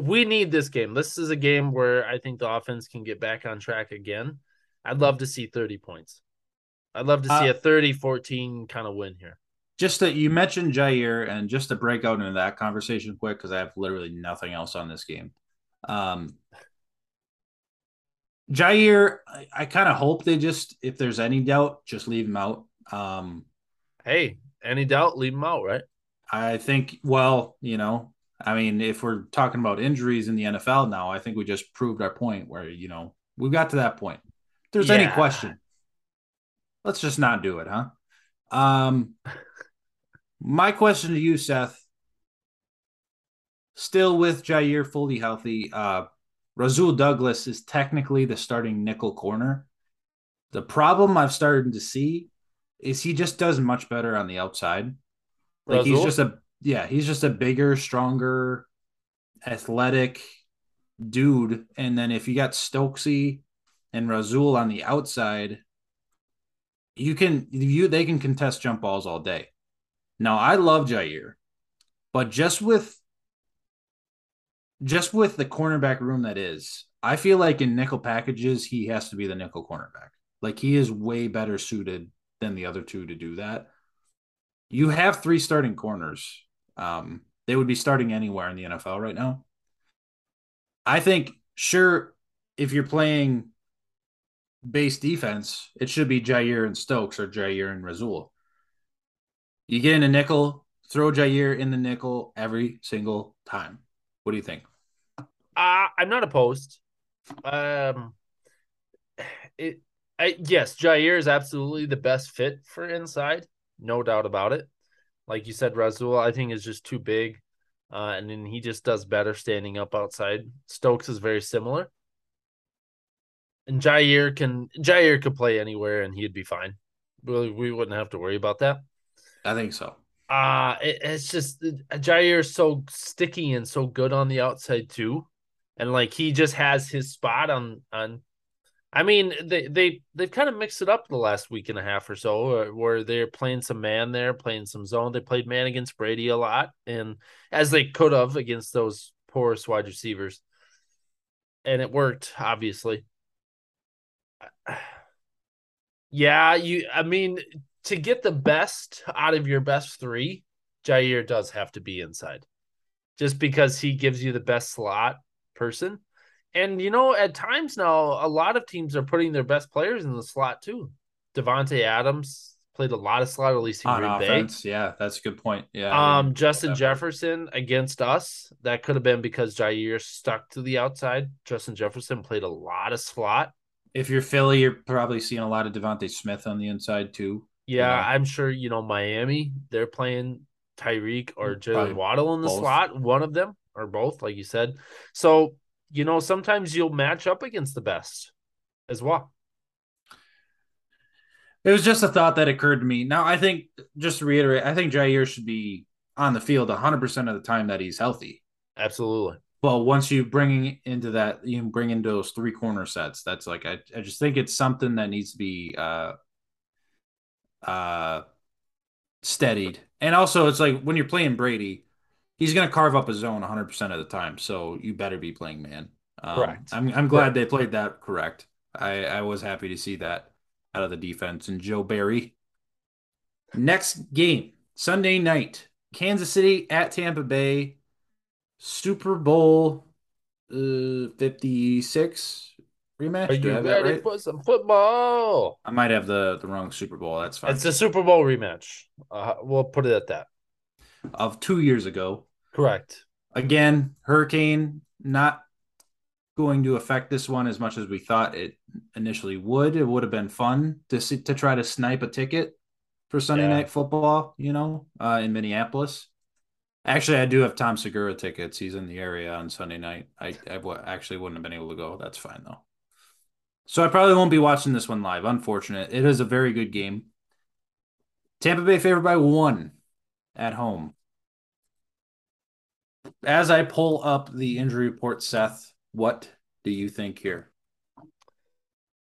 we need this game. This is a game where I think the offense can get back on track again. I'd love to see 30 points. I'd love to see Uh, a 30-14 kind of win here. just that you mentioned Jaire, and just to break out into that conversation quick, because I have literally nothing else on this game. Um, Jaire, I, I kind of hope they just, if there's any doubt, just leave him out. Um, Hey, any doubt, leave him out, right? I think, well, you know, I mean, if we're talking about injuries in the NFL now, I think we just proved our point where, you know, we got to that point. If there's any question, let's just not do it, huh? Um, my question to you, Seth, still with Jaire fully healthy, uh, Rasul Douglas is technically the starting nickel corner. The problem I've started to see is he just does much better on the outside. Like he's just a yeah, he's just a bigger, stronger, athletic dude. And then if you got Stokesy and Rasul on the outside, you can you they can contest jump balls all day. Now I love Jaire, but just with just with the cornerback room that is, I feel like in nickel packages he has to be the nickel cornerback. Like he is way better suited than the other two to do that. You have three starting corners. Um, they would be starting anywhere in the NFL right now. I think, sure, if you're playing base defense, it should be Jaire and Stokes or Jaire and Rasul. You get in a nickel, throw Jaire in the nickel every single time. What do you think? Uh, I'm not opposed. Um, it, I, yes, Jaire is absolutely the best fit for inside, no doubt about it. Like you said, Rasul, I think is just too big, uh, and then he just does better standing up outside. Stokes is very similar, and Jaire can Jaire could play anywhere and he'd be fine. We we wouldn't have to worry about that. I think so. Uh it, it's just Jaire is so sticky and so good on the outside too. And like he just has his spot on on I mean they they they've kind of mixed it up the last week and a half or so where they're playing some man there, playing some zone. They played man against Brady a lot and as they could have against those porous wide receivers. And it worked, obviously. Yeah, you I mean to get the best out of your best three, Jaire does have to be inside. Just because he gives you the best slot person. And you know, at times now, a lot of teams are putting their best players in the slot too. Davante Adams played a lot of slot, at least in On Green offense, yeah, that's a good point. Yeah. Um, Justin that- Jefferson against us. That could have been because Jaire stuck to the outside. Justin Jefferson played a lot of slot. If you're Philly, you're probably seeing a lot of DeVonta Smith on the inside too. Yeah, Yeah. I'm sure you know Miami. They're playing Tyreek or Probably Jaylen Waddle in the both. slot, one of them or both, like you said. So you know, sometimes you'll match up against the best as well. It was just a thought that occurred to me. Now, I think, just to reiterate, I think Jaire should be on the field 100% of the time that he's healthy. Absolutely. But once you bring into that, you bring into those three corner sets. That's like I, I just think it's something that needs to be uh, uh, steadied. And also, it's like when you're playing Brady, he's going to carve up a zone 100 percent of the time. So you better be playing man. Um, Correct. I'm I'm glad they played that correct. I I was happy to see that out of the defense and Joe Barry. Next game Sunday night, Kansas City at Tampa Bay. Super Bowl uh, 56 rematch. Are you ready right? for some football? I might have the, the wrong Super Bowl. That's fine. It's a Super Bowl rematch. Uh, we'll put it at that. of two years ago. Correct. Again, Hurricane not going to affect this one as much as we thought it initially would. It would have been fun to see, to try to snipe a ticket for Sunday Yeah. night football, you know, uh, in Minneapolis. Actually, I do have Tom Segura tickets. He's in the area on Sunday night. I, I w- actually wouldn't have been able to go. That's fine though. So I probably won't be watching this one live. Unfortunate. It is a very good game. Tampa Bay favored by one at home. As I pull up the injury report, Seth, what do you think here?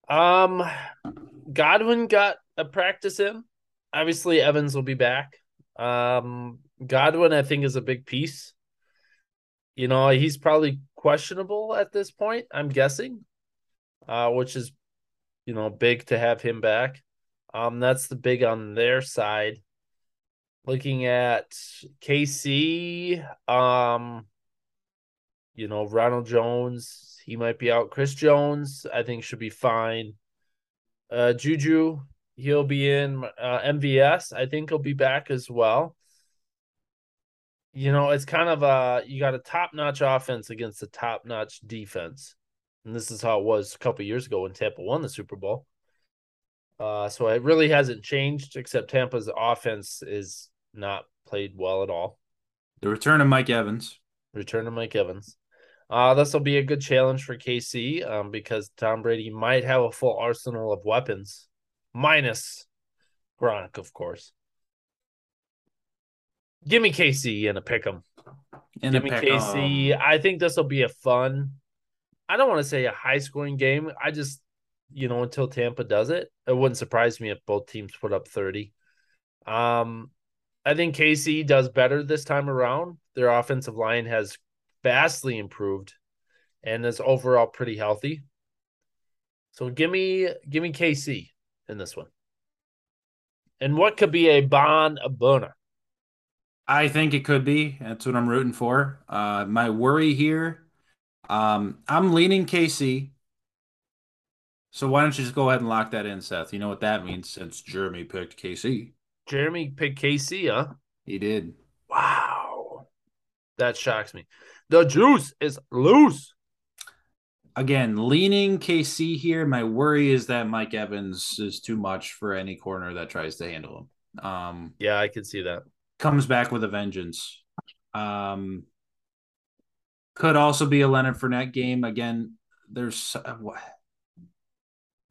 Um, Godwin got a practice in. Obviously, Evans will be back. Um, Godwin, I think, is a big piece. You know, he's probably questionable at this point. I'm guessing, uh, which is, you know, big to have him back. Um, that's the big on their side. Looking at KC, um, you know, Ronald Jones, he might be out. Chris Jones, I think, should be fine. Uh, Juju, he'll be in. Uh, MVS, I think he'll be back as well. You know, it's kind of a you got a top notch offense against a top notch defense, and this is how it was a couple years ago when Tampa won the Super Bowl. Uh, so it really hasn't changed, except Tampa's offense is not played well at all. The return of Mike Evans. Return of Mike Evans. Uh, this will be a good challenge for KC um, because Tom Brady might have a full arsenal of weapons, minus Gronk, of course. Give me KC and a pick 'em. In Give me KC. I think this will be a fun. I don't want to say a high scoring game. I just, you know, until Tampa does it, it wouldn't surprise me if both teams put up 30. Um, I think KC does better this time around. Their offensive line has vastly improved and is overall pretty healthy. So give me give me KC in this one. And what could be a Bon Abuna? I think it could be. That's what I'm rooting for. Uh, my worry here, um, I'm leaning KC. So why don't you just go ahead and lock that in, Seth? You know what that means since Jeremy picked KC. Jeremy picked KC, huh? He did. Wow. That shocks me. The juice is loose. Again, leaning KC here. My worry is that Mike Evans is too much for any corner that tries to handle him. Um, Yeah, I can see that. comes back with a vengeance. Um, could also be a Leonard Fournette game. Again, there's uh, what?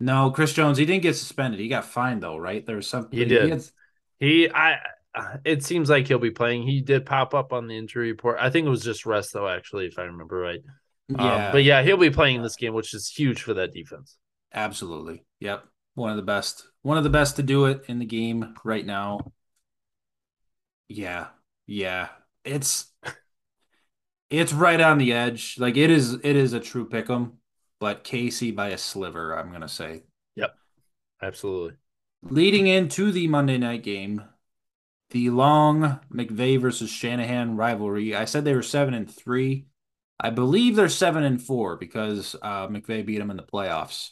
No, Chris Jones. He didn't get suspended. He got fined though, right? There's something He did. had- He I it seems like he'll be playing. He did pop up on the injury report. I think it was just rest though, actually, if I remember right. yeah, Um, but yeah, he'll be playing in this game, which is huge for that defense. absolutely. Yep, one of the best. One of the best to do it in the game right now. Yeah, yeah. It's it's right on the edge. Like it is. It is a true pick 'em, but Casey by a sliver. I'm gonna say. Yep. Absolutely. Leading into the Monday night game, the long McVay versus Shanahan rivalry. I said they were seven and three. I believe they're seven and four because uh, McVay beat them in the playoffs.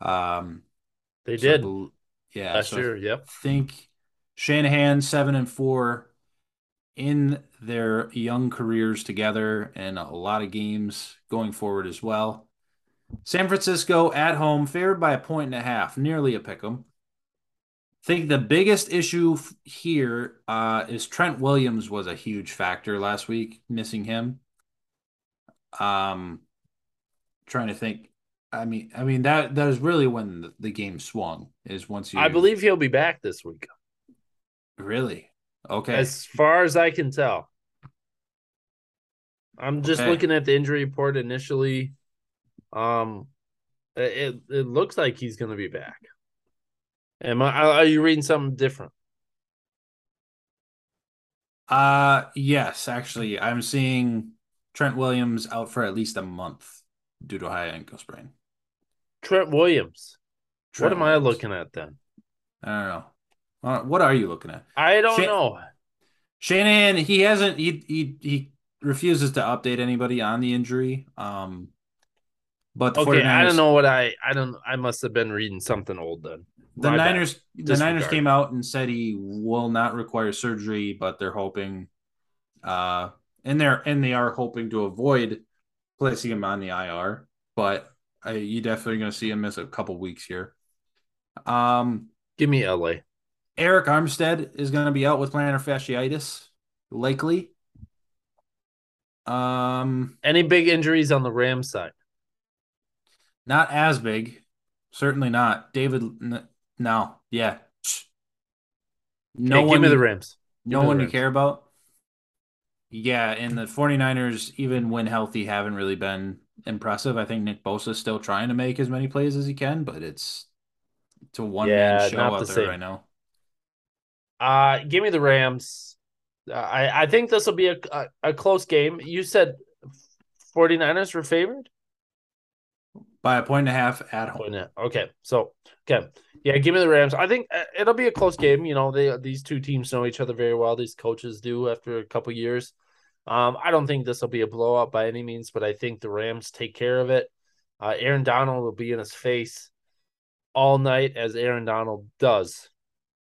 Um, They so did bel- yeah. last so year. Yep. I think Shanahan seven and four in their young careers together, and a lot of games going forward as well. San Francisco at home, favored by a point and a half, nearly a pick 'em. Think the biggest issue f- here uh, is Trent Williams was a huge factor last week, missing him. Um, trying to think. I mean, I mean that that is really when the, the game swung. Is once you I believe he'll be back this week. really okay. As far as I can tell. I'm just Okay. looking at the injury report initially. Um it it looks like he's gonna be back. Am I are you reading something different? Uh yes, actually, I'm seeing Trent Williams out for at least a month due to a high ankle sprain. Trent Williams. Trent what am I looking at then? I don't know. Uh, what are you looking at? I don't Shan- know. Shanahan, he hasn't he he he refuses to update anybody on the injury. Um but the Okay, I 49ers don't know what I I don't I must have been reading something old then. The My bad. Niners the Disregard. Niners came out and said he will not require surgery, but they're hoping uh and they're and they are hoping to avoid placing him on the IR, but I, you definitely going to see him miss a couple weeks here. Um Give me LA. Arik Armstead is going to be out with plantar fasciitis, likely. Um, Any big injuries on the Rams side? Not as big, certainly not. David, n- no, yeah, no Okay, one, give me the Rams. no the one to Rams. care about. Yeah, and the 49ers, even when healthy, haven't really been impressive. I think Nick Bosa is still trying to make as many plays as he can, but it's it's a one man Yeah, show out the there same. right now. Uh give me the Rams. Uh, I I think this will be a, a a close game. You said 49ers were favored? By a point and a half at home. Okay. So, okay. Yeah, give me the Rams. I think uh, it'll be a close game. You know, they these two teams know each other very well. These coaches do after a couple years. Um, I don't think this will be a blowout by any means, but I think the Rams take care of it. Uh, Aaron Donald will be in his face all night as Aaron Donald does.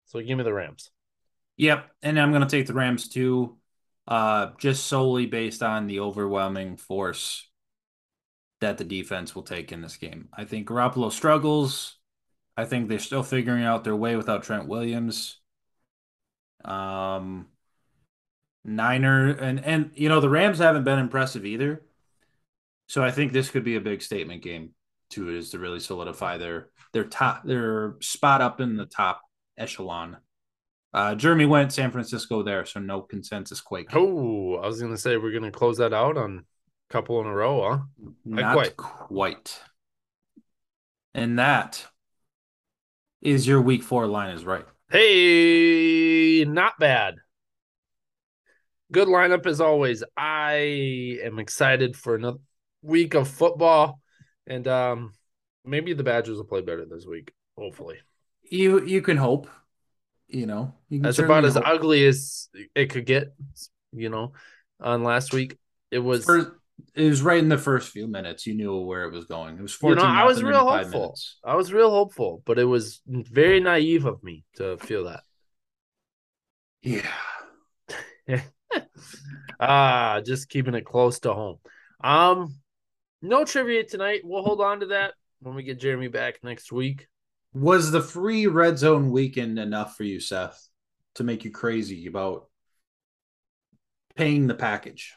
So give me the Rams. Yep, and I'm going to take the Rams too, uh, just solely based on the overwhelming force that the defense will take in this game. I think Garoppolo struggles. I think they're still figuring out their way without Trent Williams. Um, Niner and and you know the Rams haven't been impressive either, so I think this could be a big statement game too, is to really solidify their their top their spot up in the top echelon. Uh, Jeremy went San Francisco there, so no consensus quake. Oh, I was gonna say we're gonna close that out on couple in a row, huh? Not quite. quite. And that is your week four line is right. Hey, not bad. Good lineup as always. I am excited for another week of football, and um, maybe the Badgers will play better this week. Hopefully, You you can hope. You know, you that's about as hope. ugly as it could get. You know, on last week it was. It was right in the first few minutes. You knew where it was going. It was fourteen. You know. I was real hopeful. minutes. I was real hopeful, but it was very naive of me to feel that. Yeah. ah, just keeping it close to home. Um, no trivia tonight. We'll hold on to that when we get Jeremy back next week. Was the free red zone weekend enough for you, Seth, to make you crazy about paying the package?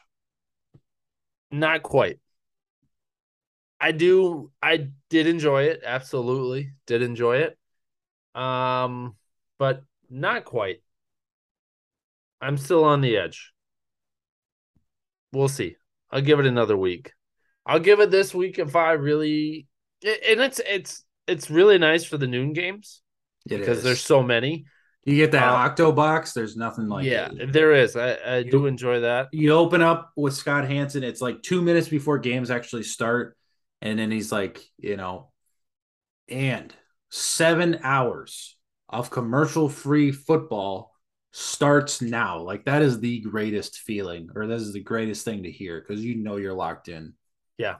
Not quite. I do. I did enjoy it. Absolutely, did enjoy it. Um, but not quite. I'm still on the edge. We'll see. I'll give it another week. I'll give it this week if I really. And it's it's it's really nice for the noon games It because is. there's so many. You get that uh, octo box. There's nothing like yeah, it. there is. I, I You- do enjoy that. you open up with Scott Hansen. It's like two minutes before games actually start, and then he's like, you know, and seven hours of commercial-free football starts now. Like that is the greatest feeling, or this is the greatest thing to hear because you know you're locked in. Yeah.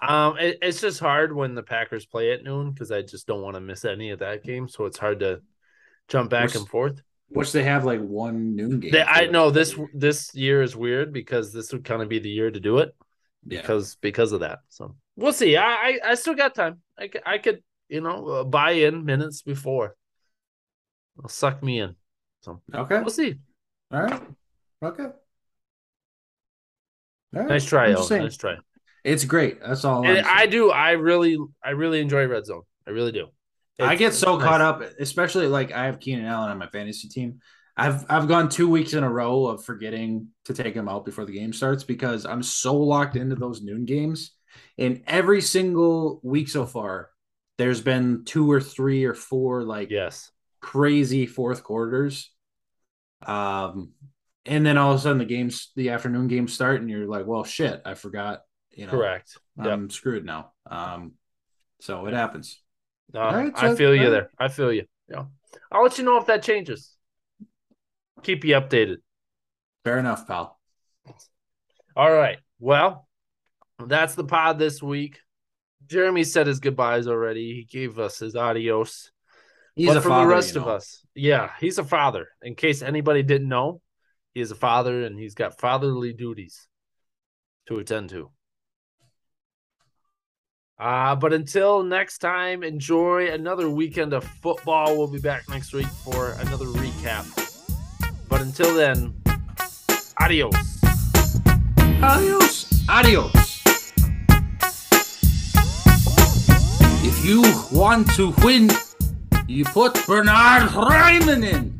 Um, it, it's just hard when the Packers play at noon because I just don't want to miss any of that game. So it's hard to jump back Which- and forth. Which they have like one noon game. They, I know this this year is weird because this would kind of be the year to do it Yeah. because because of that. So we'll see. I I, I still got time. I, I could you know uh, buy in minutes before. It'll suck me in. So Okay. we'll see. All right. Okay. All right. Nice try, I'm Ellen. just saying. Nice try. It's great. That's all. I do. I really I really enjoy Red Zone. I really do. I get so it's caught up, especially like I have Keenan Allen on my fantasy team. I've I've gone two weeks in a row of forgetting to take him out before the game starts because I'm so locked into those noon games. And every single week so far, there's been two or three or four like Yes. crazy fourth quarters. Um, and then all of a sudden the games, the afternoon games start, and you're like, well, shit, I forgot. You know, Correct. Yep. I'm screwed now. Um, so it happens. No, right, I feel you there. I feel you. Yeah. I'll let you know if that changes. Keep you updated. Fair enough, pal. All right. Well, that's the pod this week. Jeremy said his goodbyes already. He gave us his adios. He's but a for father, the rest you of us, yeah, he's a father. In case anybody didn't know, he is a father and he's got fatherly duties to attend to. Uh, but until next time, enjoy another weekend of football. We'll be back next week for another recap. But until then, adios. Adios. Adios. If you want to win, you put Bernhard Raimann in.